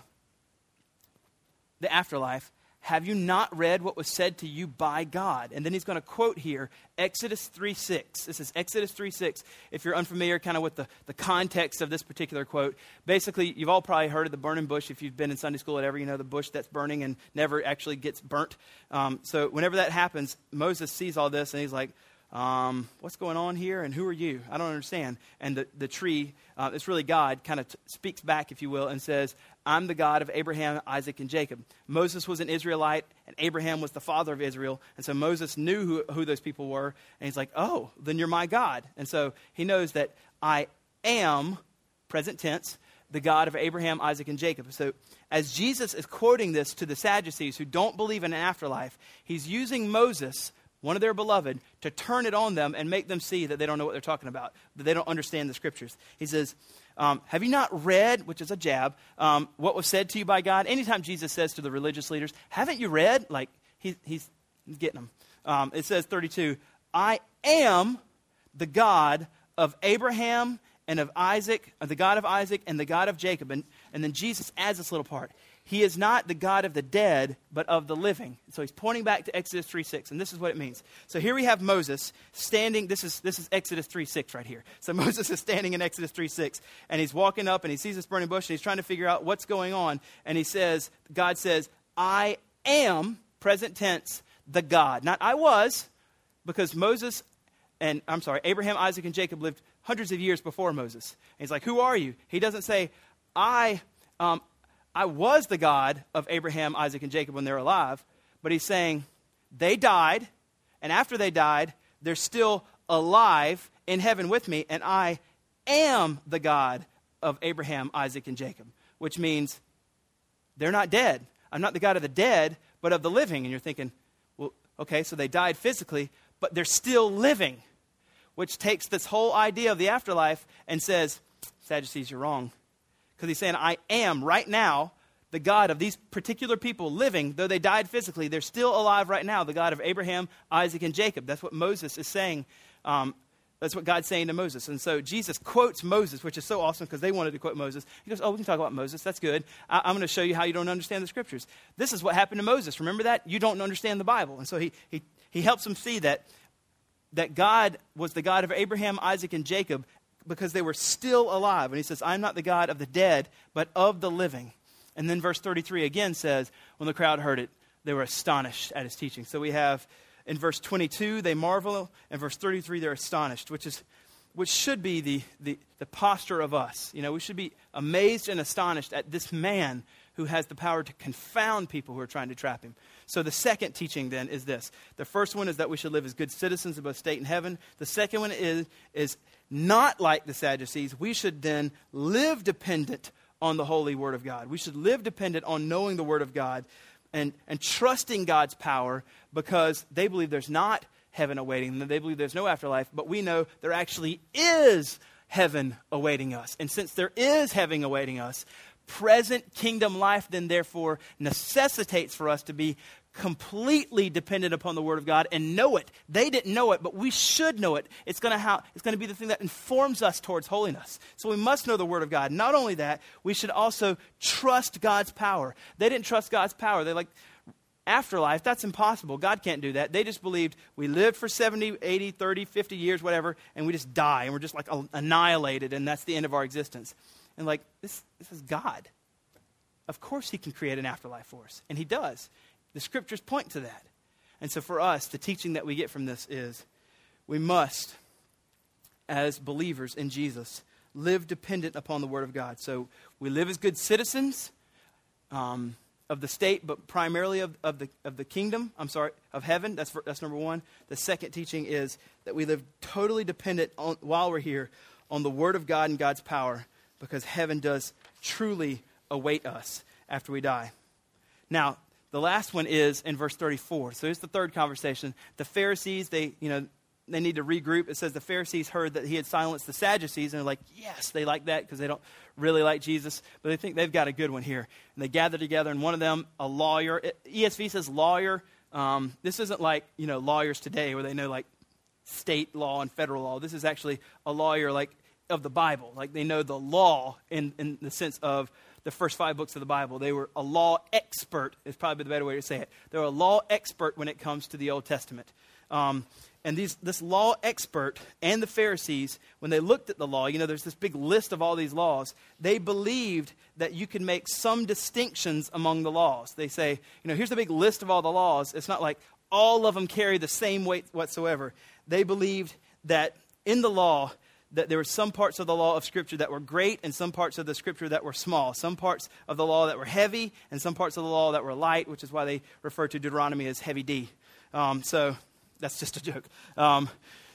the afterlife, have you not read what was said to you by God? And then he's going to quote here Exodus 3 6. This is Exodus 3 6. If you're unfamiliar kind of with the, the context of this particular quote, basically, you've all probably heard of the burning bush. If you've been in Sunday school at ever, you know the bush that's burning and never actually gets burnt. Um, so whenever that happens, Moses sees all this and he's like, um, what's going on here and who are you? I don't understand. And the, the tree, uh, it's really God, kind of t- speaks back, if you will, and says, I'm the God of Abraham, Isaac, and Jacob. Moses was an Israelite, and Abraham was the father of Israel. And so Moses knew who, who those people were. And he's like, oh, then you're my God. And so he knows that I am, present tense, the God of Abraham, Isaac, and Jacob. So as Jesus is quoting this to the Sadducees who don't believe in an afterlife, he's using Moses one of their beloved, to turn it on them and make them see that they don't know what they're talking about, that they don't understand the scriptures. He says, um, Have you not read, which is a jab, um, what was said to you by God? Anytime Jesus says to the religious leaders, Haven't you read? Like, he, he's, getting them. Um, it says 32, I am the God of Abraham and of Isaac, the God of Isaac and the God of Jacob. And, and then Jesus adds this little part. He is not the God of the dead, but of the living. So he's pointing back to Exodus 3 6, and this is what it means. So here we have Moses standing. This is, this is Exodus 3 6 right here. So Moses is standing in Exodus 3 6, and he's walking up and he sees this burning bush, and he's trying to figure out what's going on. And he says, God says, I am, present tense, the God. Not I was, because Moses and, I'm sorry, Abraham, Isaac, and Jacob lived hundreds of years before Moses. And he's like, Who are you? He doesn't say, I, um, I was the God of Abraham, Isaac, and Jacob when they're alive, but he's saying they died, and after they died, they're still alive in heaven with me, and I am the God of Abraham, Isaac, and Jacob, which means they're not dead. I'm not the God of the dead, but of the living. And you're thinking, well, okay, so they died physically, but they're still living, which takes this whole idea of the afterlife and says, Sadducees, you're wrong. Because he's saying, I am right now the God of these particular people living, though they died physically, they're still alive right now, the God of Abraham, Isaac, and Jacob. That's what Moses is saying um, That's what God's saying to Moses. And so Jesus quotes Moses, which is so awesome because they wanted to quote Moses. He goes, Oh, we can talk about Moses. That's good. I- am going to show you how you don't understand the scriptures. This is what happened to Moses. Remember that? You don't understand the Bible. And so he, he, he helps them see that, that God was the God of Abraham, Isaac, and Jacob because they were still alive. And he says, I'm not the God of the dead, but of the living. And then verse 33 again says, When the crowd heard it, they were astonished at his teaching. So we have in verse 22, they marvel. In verse 33, they're astonished, which, is, which should be the, the, the posture of us. You know, we should be amazed and astonished at this man who has the power to confound people who are trying to trap him. So the second teaching then is this. The first one is that we should live as good citizens of both state and heaven. The second one is, is not like the Sadducees. We should then live dependent on the holy word of God. We should live dependent on knowing the word of God and, and trusting God's power because they believe there's not heaven awaiting them. They believe there's no afterlife, but we know there actually is heaven awaiting us. And since there is heaven awaiting us, present kingdom life then therefore necessitates for us to be completely dependent upon the Word of God and know it. They didn't know it, but we should know it. It's going going to be the thing that informs us towards holiness. So we must know the Word of God. Not only that, we should also trust God's power. They didn't trust God's power. They're like, afterlife, that's impossible. God can't do that. They just believed we lived for 70, 80, 30, 50 years, whatever, and we just die and we're just like annihilated and that's the end of our existence. And like, this, this is God. Of course, He can create an afterlife for us, and He does. The scriptures point to that. And so for us, the teaching that we get from this is we must, as believers in Jesus, live dependent upon the Word of God. So we live as good citizens um, of the state, but primarily of, of, the, of the kingdom, I'm sorry, of heaven. That's, that's number one. The second teaching is that we live totally dependent on, while we're here on the Word of God and God's power because heaven does truly await us after we die. Now, the last one is in verse 34. So here's the third conversation. The Pharisees, they, you know, they need to regroup. It says the Pharisees heard that he had silenced the Sadducees, and they're like, yes, they like that because they don't really like Jesus, but they think they've got a good one here. And they gather together, and one of them, a lawyer, ESV says lawyer. Um, this isn't like, you know, lawyers today where they know like state law and federal law. This is actually a lawyer like of the Bible. Like they know the law in, in the sense of the first five books of the Bible. They were a law expert, is probably the better way to say it. They were a law expert when it comes to the Old Testament. Um, and these, this law expert and the Pharisees, when they looked at the law, you know, there's this big list of all these laws, they believed that you could make some distinctions among the laws. They say, you know, here's the big list of all the laws. It's not like all of them carry the same weight whatsoever. They believed that in the law, that there were some parts of the law of Scripture that were great and some parts of the Scripture that were small. Some parts of the law that were heavy and some parts of the law that were light, which is why they refer to Deuteronomy as heavy D. Um, so that's just a joke. Um,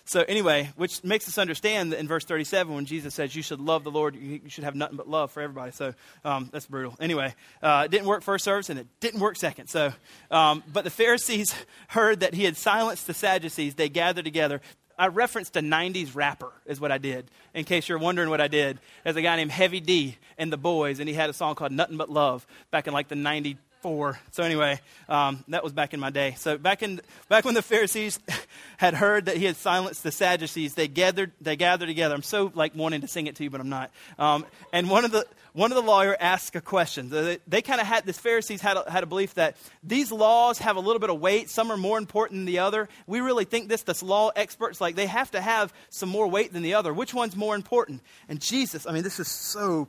so, anyway, which makes us understand that in verse 37 when Jesus says, You should love the Lord, you should have nothing but love for everybody. So, um, that's brutal. Anyway, uh, it didn't work first service and it didn't work second. So, um, but the Pharisees heard that he had silenced the Sadducees. They gathered together. I referenced a 90s rapper, is what I did, in case you're wondering what I did. There's a guy named Heavy D and the Boyz, and he had a song called Nothing But Love back in like the 94. So, anyway, um, that was back in my day. So, back, in, back when the Pharisees had heard that he had silenced the Sadducees, they gathered, they gathered together. I'm so like wanting to sing it to you, but I'm not. Um, and one of the one of the lawyer asked a question. They, they kind of had, this Pharisees had a, had a belief that these laws have a little bit of weight. Some are more important than the other. We really think this, this law experts, like they have to have some more weight than the other. Which one's more important? And Jesus, I mean, this is so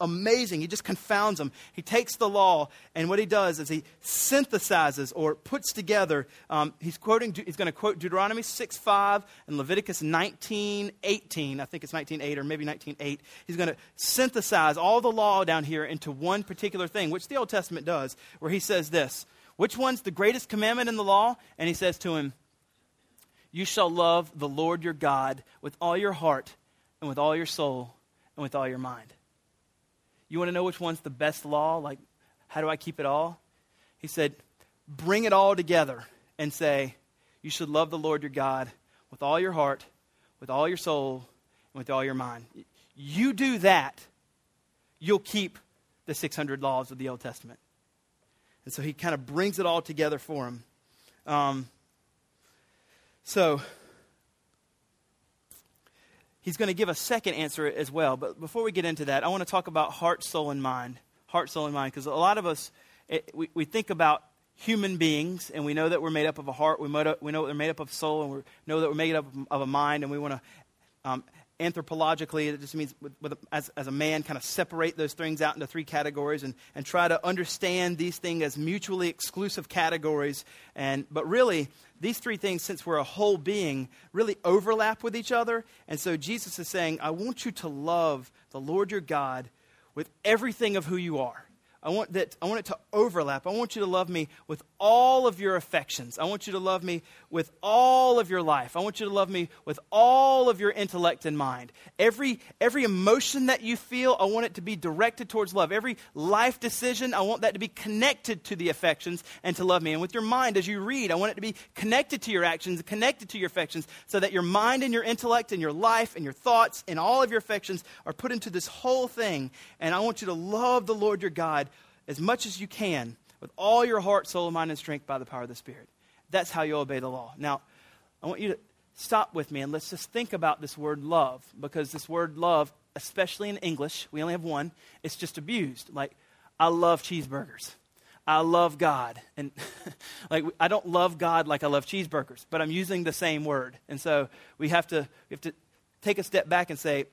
amazing. He just confounds them. He takes the law, and what he does is he synthesizes or puts together. Um, he's quoting. He's going to quote Deuteronomy 6 5 and Leviticus 19 18. I think it's 19 8 or maybe 19 8. He's going to synthesize all the law down here into one particular thing, which the Old Testament does, where he says this Which one's the greatest commandment in the law? And he says to him, You shall love the Lord your God with all your heart and with all your soul and with all your mind. You want to know which one's the best law? Like, how do I keep it all? He said, bring it all together and say, you should love the Lord your God with all your heart, with all your soul, and with all your mind. You do that, you'll keep the 600 laws of the Old Testament. And so he kind of brings it all together for him. Um, so, he's going to give a second answer as well. But before we get into that, I want to talk about heart, soul, and mind. Heart, soul, and mind. Because a lot of us, it, we, we think about human beings, and we know that we're made up of a heart. We, we know we're made up of soul, and we know that we're made up of a mind, and we want to um, anthropologically, it just means with, with a, as, as a man, kind of separate those things out into three categories and, and try to understand these things as mutually exclusive categories. And, but really, these three things, since we're a whole being, really overlap with each other. And so Jesus is saying, I want you to love the Lord your God with everything of who you are. I want, that, I want it to overlap. I want you to love me with all of your affections. I want you to love me with all of your life. I want you to love me with all of your intellect and mind. Every, every emotion that you feel, I want it to be directed towards love. Every life decision, I want that to be connected to the affections and to love me. And with your mind, as you read, I want it to be connected to your actions, connected to your affections, so that your mind and your intellect and your life and your thoughts and all of your affections are put into this whole thing. And I want you to love the Lord your God as much as you can with all your heart, soul, mind, and strength by the power of the Spirit. That's how you obey the law. Now, I want you to stop with me and let's just think about this word love because this word love, especially in English, we only have one, it's just abused. Like, I love cheeseburgers. I love God. And like I don't love God like I love cheeseburgers, but I'm using the same word. And so we have to we have to take a step back and say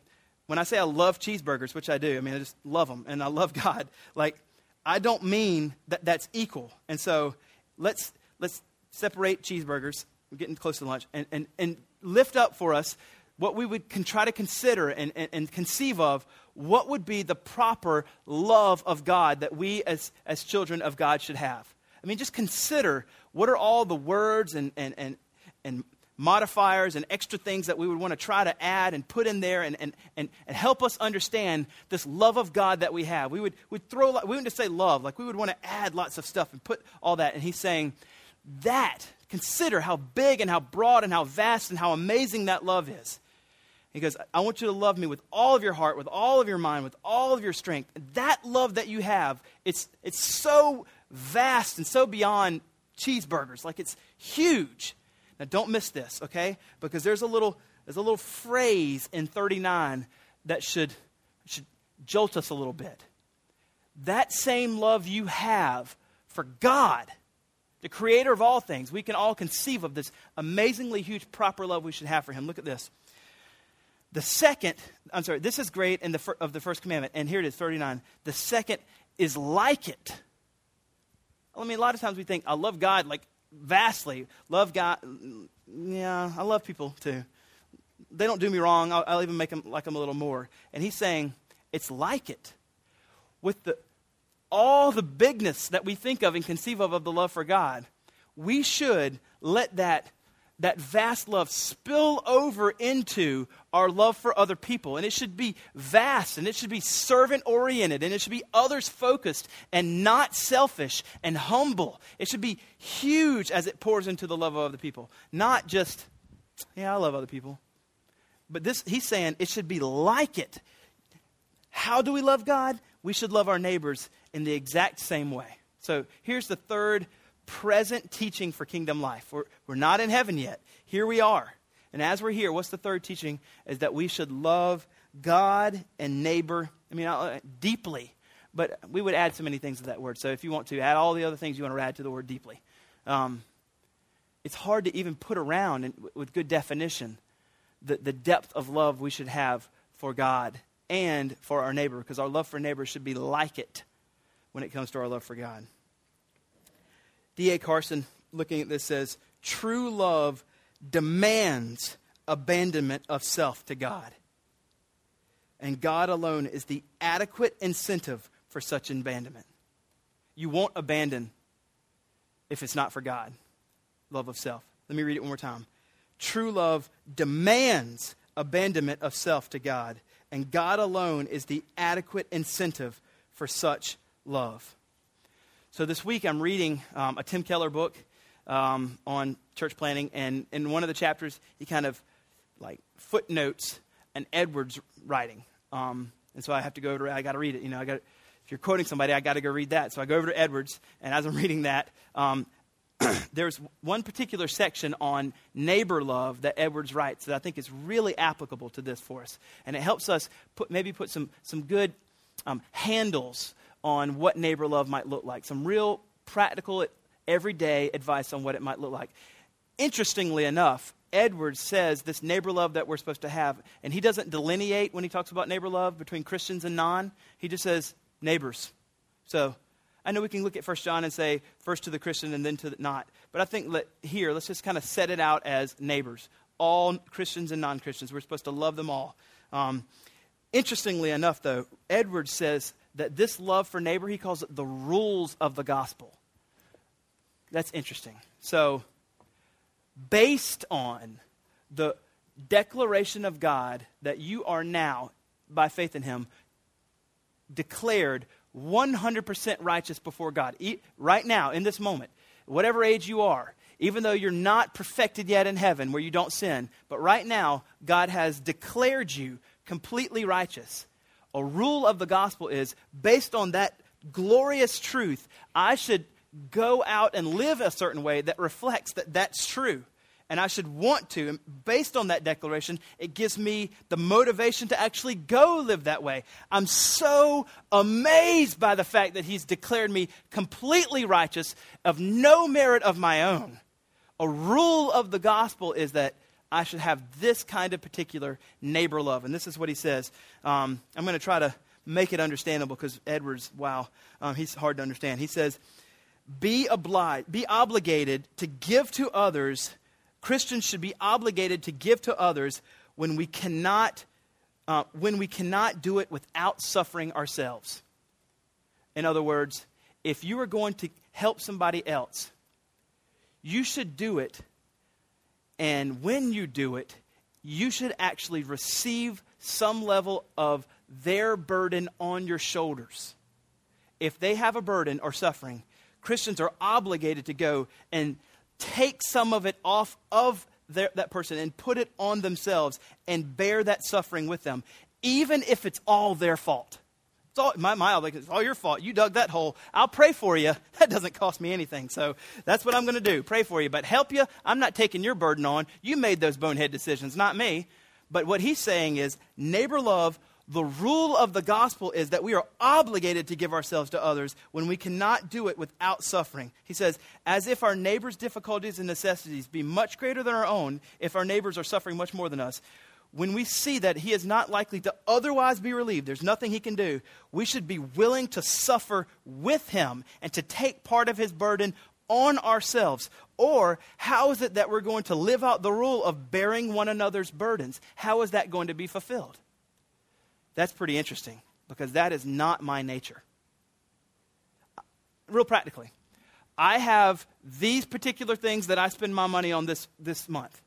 when I say I love cheeseburgers, which I do, I mean I just love them and I love God, like I don't mean that that's equal. And so let's, let's separate cheeseburgers. We're getting close to lunch. And, and, and lift up for us what we would can try to consider and, and, and, conceive of what would be the proper love of God that we as, as children of God should have. I mean, just consider what are all the words and, and, and, and modifiers and extra things that we would want to try to add and put in there and, and, and, and help us understand this love of God that we have. We would we'd throw, we wouldn't just say love, like we would want to add lots of stuff and put all that. And he's saying, that, consider how big and how broad and how vast and how amazing that love is. He goes, I want you to love me with all of your heart, with all of your mind, with all of your strength. That love that you have, it's, it's so vast and so beyond cheeseburgers. Like it's huge. Now, don't miss this, okay? Because there's a little, there's a little phrase in 39 that should, should jolt us a little bit. That same love you have for God, the creator of all things, we can all conceive of this amazingly huge, proper love we should have for Him. Look at this. The second, I'm sorry, this is great in the fir- of the first commandment, and here it is, 39. The second is like it. I mean, a lot of times we think, I love God like vastly. Love God. Yeah, I love people too. They don't do me wrong. I'll, I'll even make them like them a little more. And he's saying it's like it. With the, all the bigness that we think of and conceive of of the love for God, we should let that that vast love spill over into our love for other people. And it should be vast and it should be servant oriented and it should be others focused and not selfish and humble. It should be huge as it pours into the love of other people, not just, yeah, I love other people. But this, he's saying it should be like it. How do we love God? We should love our neighbors in the exact same way. So here's the third present teaching for kingdom life. We're, we're not in heaven yet. Here we are. And as we're here, what's the third teaching? Is that we should love God and neighbor, I mean, uh, deeply. But we would add so many things to that word. So if you want to, add all the other things you want to add to the word deeply. Um, it's hard to even put around in, with good definition the, the depth of love we should have for God and for our neighbor, because our love for neighbor should be like it when it comes to our love for God. D.A. Carson, looking at this, says true love demands abandonment of self to God. And God alone is the adequate incentive for such abandonment. You won't abandon if it's not for God. Love of self. Let me read it one more time. True love demands abandonment of self to God, and God alone is the adequate incentive for such love. So this week I'm reading um, a Tim Keller book um, on church planning, and in one of the chapters he kind of like footnotes an Edwards writing, um, and so I have to go over. I got to read it. You know, I got if you're quoting somebody, I got to go read that. So I go over to Edwards, and as I'm reading that, um, there's one particular section on neighbor love that Edwards writes that I think is really applicable to this for us. And it helps us put, maybe put some, some good um, handles on what neighbor love might look like, some real practical, everyday advice on what it might look like. Interestingly enough, Edwards says this neighbor love that we're supposed to have, and he doesn't delineate when he talks about neighbor love between Christians and non. He just says neighbors. So I know we can look at First John and say first to the Christian and then to the not, but I think let, here let's just kind of set it out as neighbors, all Christians and non Christians. We're supposed to love them all. Um, interestingly enough, though, Edwards says that this love for neighbor he calls it the rules of the gospel. That's interesting. So based on the declaration of God that you are now, by faith in Him, declared 100% righteous before God. Right now, in this moment, whatever age you are, even though you're not perfected yet in heaven where you don't sin, but right now, God has declared you completely righteous. A rule of the gospel is based on that glorious truth, I should go out and live a certain way that reflects that that's true. And I should want to. And based on that declaration, it gives me the motivation to actually go live that way. I'm so amazed by the fact that He's declared me completely righteous of no merit of my own. A rule of the gospel is that I should have this kind of particular neighbor love. And this is what he says. Um, I'm going to try to make it understandable because Edwards, wow, um, he's hard to understand. He says, be obliged, be obligated to give to others. Christians should be obligated to give to others when we cannot, uh, when we cannot do it without suffering ourselves. In other words, if you are going to help somebody else, you should do it. And when you do it, you should actually receive some level of their burden on your shoulders. If they have a burden or suffering, Christians are obligated to go and take some of it off of their, that person and put it on themselves and bear that suffering with them, even if it's all their fault. It's all, my, my it's all your fault. You dug that hole. I'll pray for you. That doesn't cost me anything. So that's what I'm going to do. Pray for you. But help you. I'm not taking your burden on. You made those bonehead decisions, not me. But what he's saying is neighbor love the rule of the gospel is that we are obligated to give ourselves to others when we cannot do it without suffering. He says, as if our neighbor's difficulties and necessities be much greater than our own, if our neighbors are suffering much more than us, when we see that he is not likely to otherwise be relieved, there's nothing he can do, we should be willing to suffer with him and to take part of his burden on ourselves. Or how is it that we're going to live out the rule of bearing one another's burdens? How is that going to be fulfilled? That's pretty interesting because that is not my nature. Real practically, I have these particular things that I spend my money on this, this month.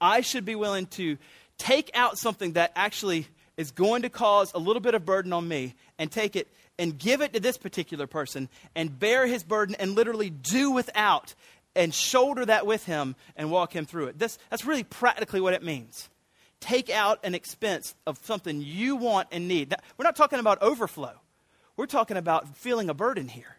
I should be willing to take out something that actually is going to cause a little bit of burden on me and take it and give it to this particular person and bear his burden and literally do without and shoulder that with him and walk him through it. This, that's really practically what it means take out an expense of something you want and need. Now, we're not talking about overflow. We're talking about feeling a burden here.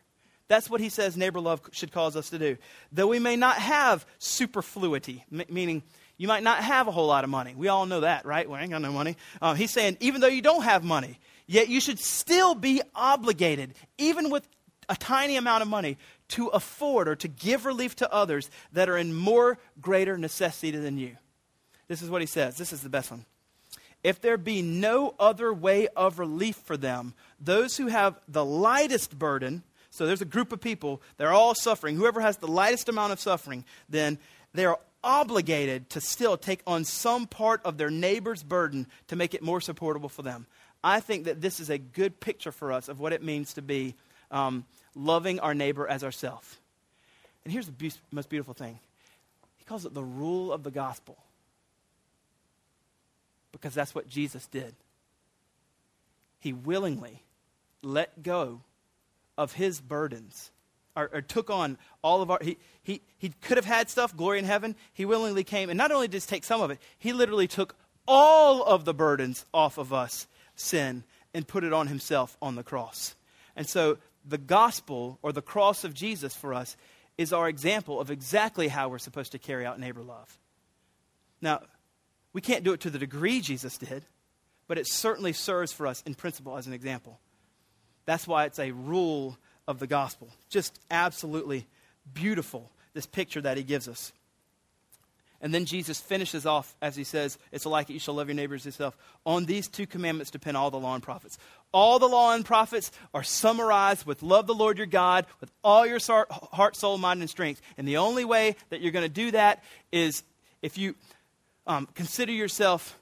That's what he says neighbor love should cause us to do. Though we may not have superfluity, m- meaning you might not have a whole lot of money. We all know that, right? We ain't got no money. Uh, he's saying even though you don't have money, yet you should still be obligated, even with a tiny amount of money, to afford or to give relief to others that are in more greater necessity than you. This is what he says. This is the best one. If there be no other way of relief for them, those who have the lightest burden, so there's a group of people, they're all suffering. Whoever has the lightest amount of suffering, then they're obligated to still take on some part of their neighbor's burden to make it more supportable for them. I think that this is a good picture for us of what it means to be um, loving our neighbor as ourselves. And here's the be- most beautiful thing he calls it the rule of the gospel because that's what Jesus did. He willingly let go of his burdens or, or, took on all of our he, he, he could have had stuff glory in heaven he willingly came and not only did he take some of it he literally took all of the burdens off of us sin and put it on himself on the cross and so the gospel or the cross of jesus for us is our example of exactly how we're supposed to carry out neighbor love. Now, we can't do it to the degree Jesus did, but it certainly serves for us in principle as an example. That's why it's a rule of the gospel. Just absolutely beautiful, this picture that he gives us. And then Jesus finishes off as he says, It's like it, you shall love your neighbors yourself. On these two commandments depend all the law and prophets. All the law and prophets are summarized with love the Lord your God with all your heart, soul, mind, and strength. And the only way that you're going to do that is if you um, consider yourself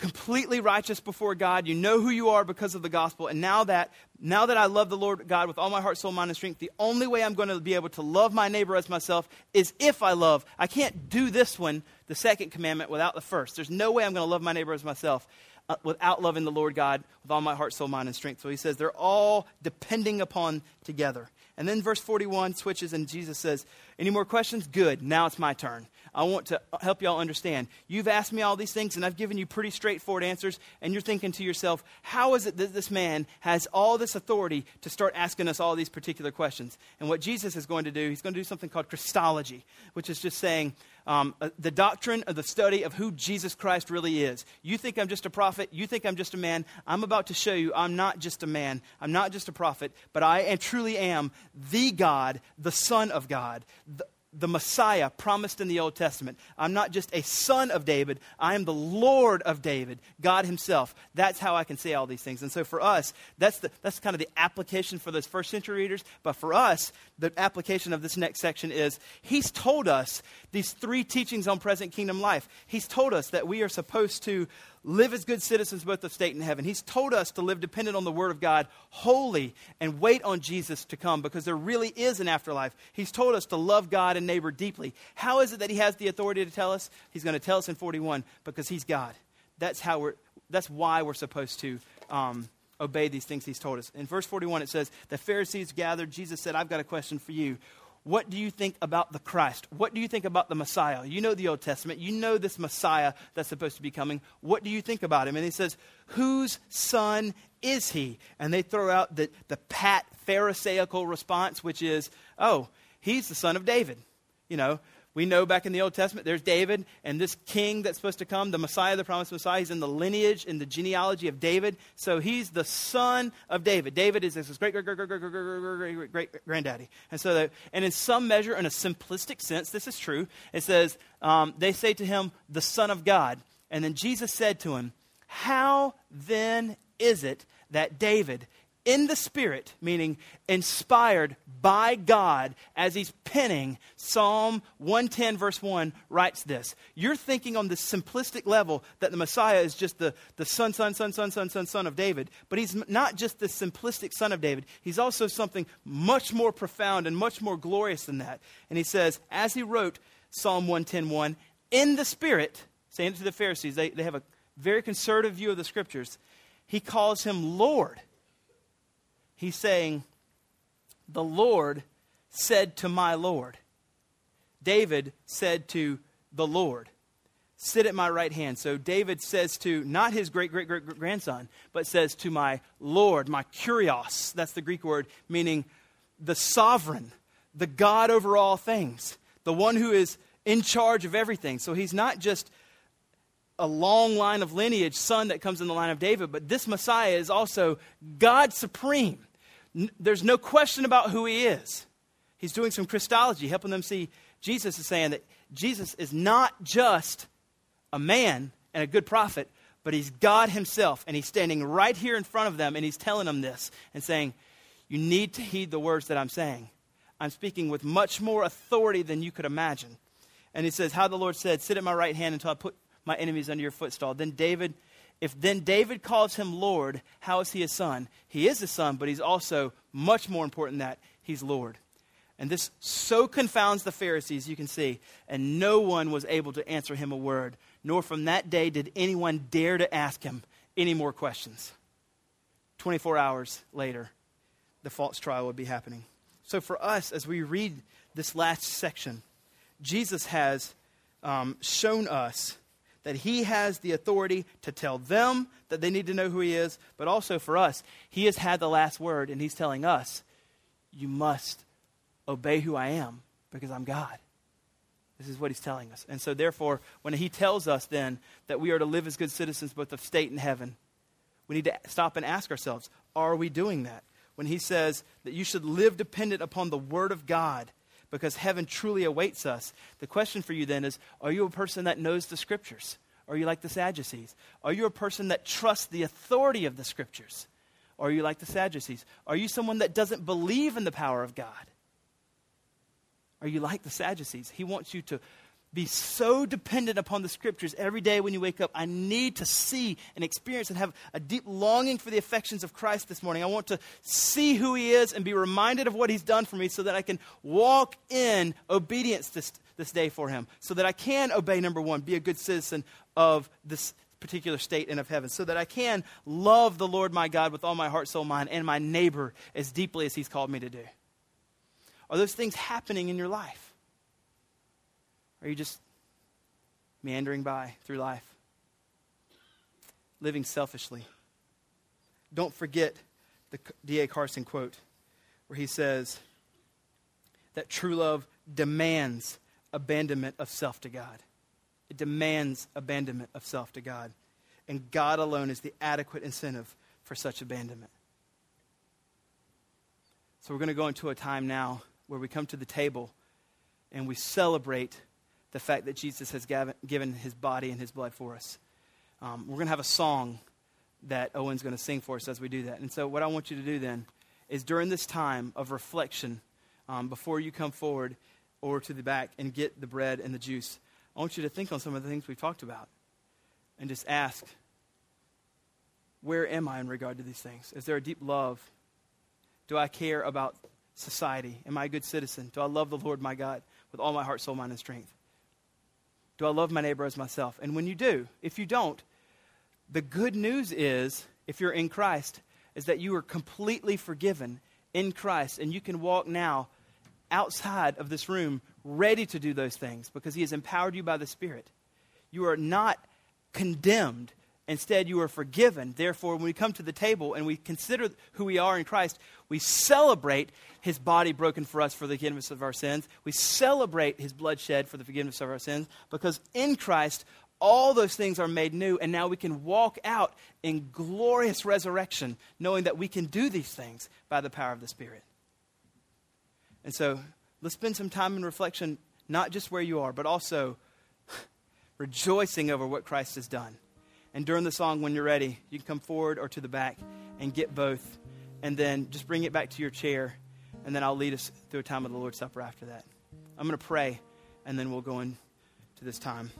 completely righteous before God. You know who you are because of the gospel. And now that now that I love the Lord God with all my heart, soul, mind, and strength, the only way I'm going to be able to love my neighbor as myself is if I love. I can't do this one, the second commandment, without the first. There's no way I'm going to love my neighbor as myself uh, without loving the Lord God with all my heart, soul, mind, and strength. So he says they're all depending upon together. And then verse 41 switches, and Jesus says, Any more questions? Good. Now it's my turn. I want to help y'all understand. You've asked me all these things, and I've given you pretty straightforward answers, and you're thinking to yourself, how is it that this man has all this authority to start asking us all these particular questions? And what Jesus is going to do, he's going to do something called Christology, which is just saying, um, uh, the doctrine of the study of who Jesus Christ really is. You think I'm just a prophet. You think I'm just a man. I'm about to show you I'm not just a man. I'm not just a prophet, but I am, truly am the God, the Son of God, the, the Messiah promised in the Old Testament. I'm not just a son of David, I am the Lord of David, God Himself. That's how I can say all these things. And so for us, that's, the, that's kind of the application for those first century readers. But for us, the application of this next section is He's told us these three teachings on present kingdom life. He's told us that we are supposed to live as good citizens both of state and heaven. He's told us to live dependent on the Word of God, holy, and wait on Jesus to come because there really is an afterlife. He's told us to love God and neighbor deeply. How is it that He has the authority to tell us? He's going to tell us in 41 because He's God. That's, how we're, that's why we're supposed to um, obey these things He's told us. In verse 41, it says, The Pharisees gathered. Jesus said, I've got a question for you. What do you think about the Christ? What do you think about the Messiah? You know the Old Testament. You know this Messiah that's supposed to be coming. What do you think about him? And he says, Whose son is he? And they throw out the, the pat Pharisaical response, which is, Oh, he's the son of David. You know, we know back in the Old Testament, there's David and this king that's supposed to come, the Messiah, the promised Messiah. He's in the lineage, in the genealogy of David. So he's the son of David. David is his great, great, great, great, great, great, great, great, great granddaddy. And so, that, and in some measure, in a simplistic sense, this is true. It says, um, they say to him, the Son of God. And then Jesus said to him, How then is it that David, in the Spirit, meaning inspired by God as he's penning Psalm 110, verse 1, writes this. You're thinking on the simplistic level that the Messiah is just the, the son, son, son, son, son, son, son of David, but he's not just the simplistic son of David. He's also something much more profound and much more glorious than that. And he says, as he wrote Psalm 110, 1, in the Spirit, saying it to the Pharisees, they, they have a very conservative view of the Scriptures, he calls him Lord He's saying, The Lord said to my Lord. David said to the Lord, Sit at my right hand. So David says to not his great great great grandson, but says to my Lord, my kurios. That's the Greek word meaning the sovereign, the God over all things, the one who is in charge of everything. So he's not just a long line of lineage, son that comes in the line of David, but this Messiah is also God supreme there's no question about who he is. He's doing some Christology, helping them see Jesus is saying that Jesus is not just a man and a good prophet, but he's God himself. And he's standing right here in front of them and he's telling them this and saying, You need to heed the words that I'm saying. I'm speaking with much more authority than you could imagine. And he says, How the Lord said, Sit at my right hand until I put my enemies under your footstool. Then David if then David calls him Lord, how is he a son? He is a son, but he's also much more important than that. He's Lord. And this so confounds the Pharisees, you can see, and no one was able to answer him a word, nor from that day did anyone dare to ask him any more questions. 24 hours later, the false trial would be happening. So for us, as we read this last section, Jesus has um, shown us that he has the authority to tell them that they need to know who he is, but also for us, he has had the last word, and he's telling us, you must obey who I am Because I'm God. This is what he's telling us. And so, therefore, when he tells us then that we are to live as good citizens both of state and heaven, we need to stop and ask ourselves are we doing that? When he says that you should live dependent upon the Word of God because heaven truly awaits us, the question for you then is are you a person that knows the Scriptures? Are you like the Sadducees? Are you a person that trusts the authority of the Scriptures? Are you like the Sadducees? Are you someone that doesn't believe in the power of God? Are you like the Sadducees? He wants you to be so dependent upon the scriptures every day when you wake up. I need to see and experience and have a deep longing for the affections of Christ this morning. I want to see who he is and be reminded of what he's done for me so that I can walk in obedience this, this day for him. So that I can obey, number one, be a good citizen of this particular state and of heaven. So that I can love the Lord my God with all my heart, soul, mind, and my neighbor as deeply as he's called me to do. Are those things happening in your life? Are you just meandering by through life? Living selfishly. Don't forget the D.A. Carson quote where he says that true love demands abandonment of self to God. It demands abandonment of self to God. And God alone is the adequate incentive for such abandonment. So we're going to go into a time now where we come to the table and we celebrate the fact that Jesus has given his body and his blood for us. Um, we're going to have a song that Owen's going to sing for us as we do that. And so, what I want you to do then is during this time of reflection, um, before you come forward or to the back and get the bread and the juice, I want you to think on some of the things we've talked about and just ask, where am I in regard to these things? Is there a deep love? Do I care about society? Am I a good citizen? Do I love the Lord my God with all my heart, soul, mind, and strength? Do I love my neighbor as myself? And when you do, if you don't, the good news is, if you're in Christ, is that you are completely forgiven in Christ and you can walk now outside of this room ready to do those things because He has empowered you by the Spirit. You are not condemned. Instead, you are forgiven. Therefore, when we come to the table and we consider who we are in Christ, we celebrate his body broken for us for the forgiveness of our sins. We celebrate his blood shed for the forgiveness of our sins because in Christ, all those things are made new, and now we can walk out in glorious resurrection, knowing that we can do these things by the power of the Spirit. And so, let's spend some time in reflection, not just where you are, but also rejoicing over what Christ has done. And during the song, when you're ready, you can come forward or to the back and get both and then just bring it back to your chair, and then I'll lead us through a time of the Lord's Supper after that. I'm going to pray, and then we'll go into this time.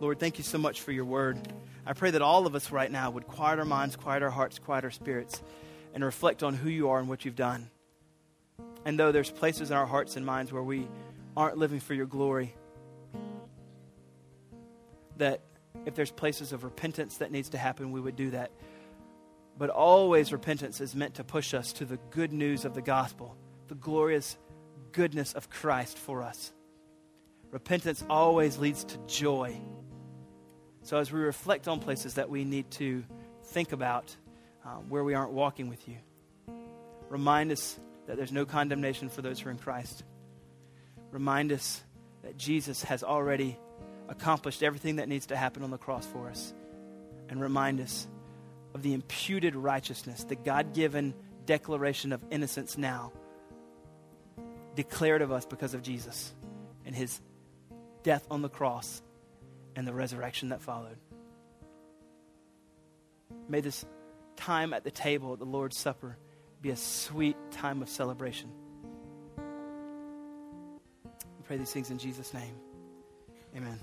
Lord, thank you so much for your word. I pray that all of us right now would quiet our minds, quiet our hearts, quiet our spirits, and reflect on who you are and what you've done. And though there's places in our hearts and minds where we aren't living for your glory, that if there's places of repentance that needs to happen, we would do that. But always repentance is meant to push us to the good news of the gospel, the glorious goodness of Christ for us. Repentance always leads to joy. So as we reflect on places that we need to think about um, where we aren't walking with you, remind us that there's no condemnation for those who are in Christ. Remind us that Jesus has already accomplished everything that needs to happen on the cross for us. And remind us of the imputed righteousness, the God given declaration of innocence now, declared of us because of Jesus and his death on the cross and the resurrection that followed. May this time at the table at the Lord's Supper be a sweet time of celebration. We pray these things in Jesus' name. Amen.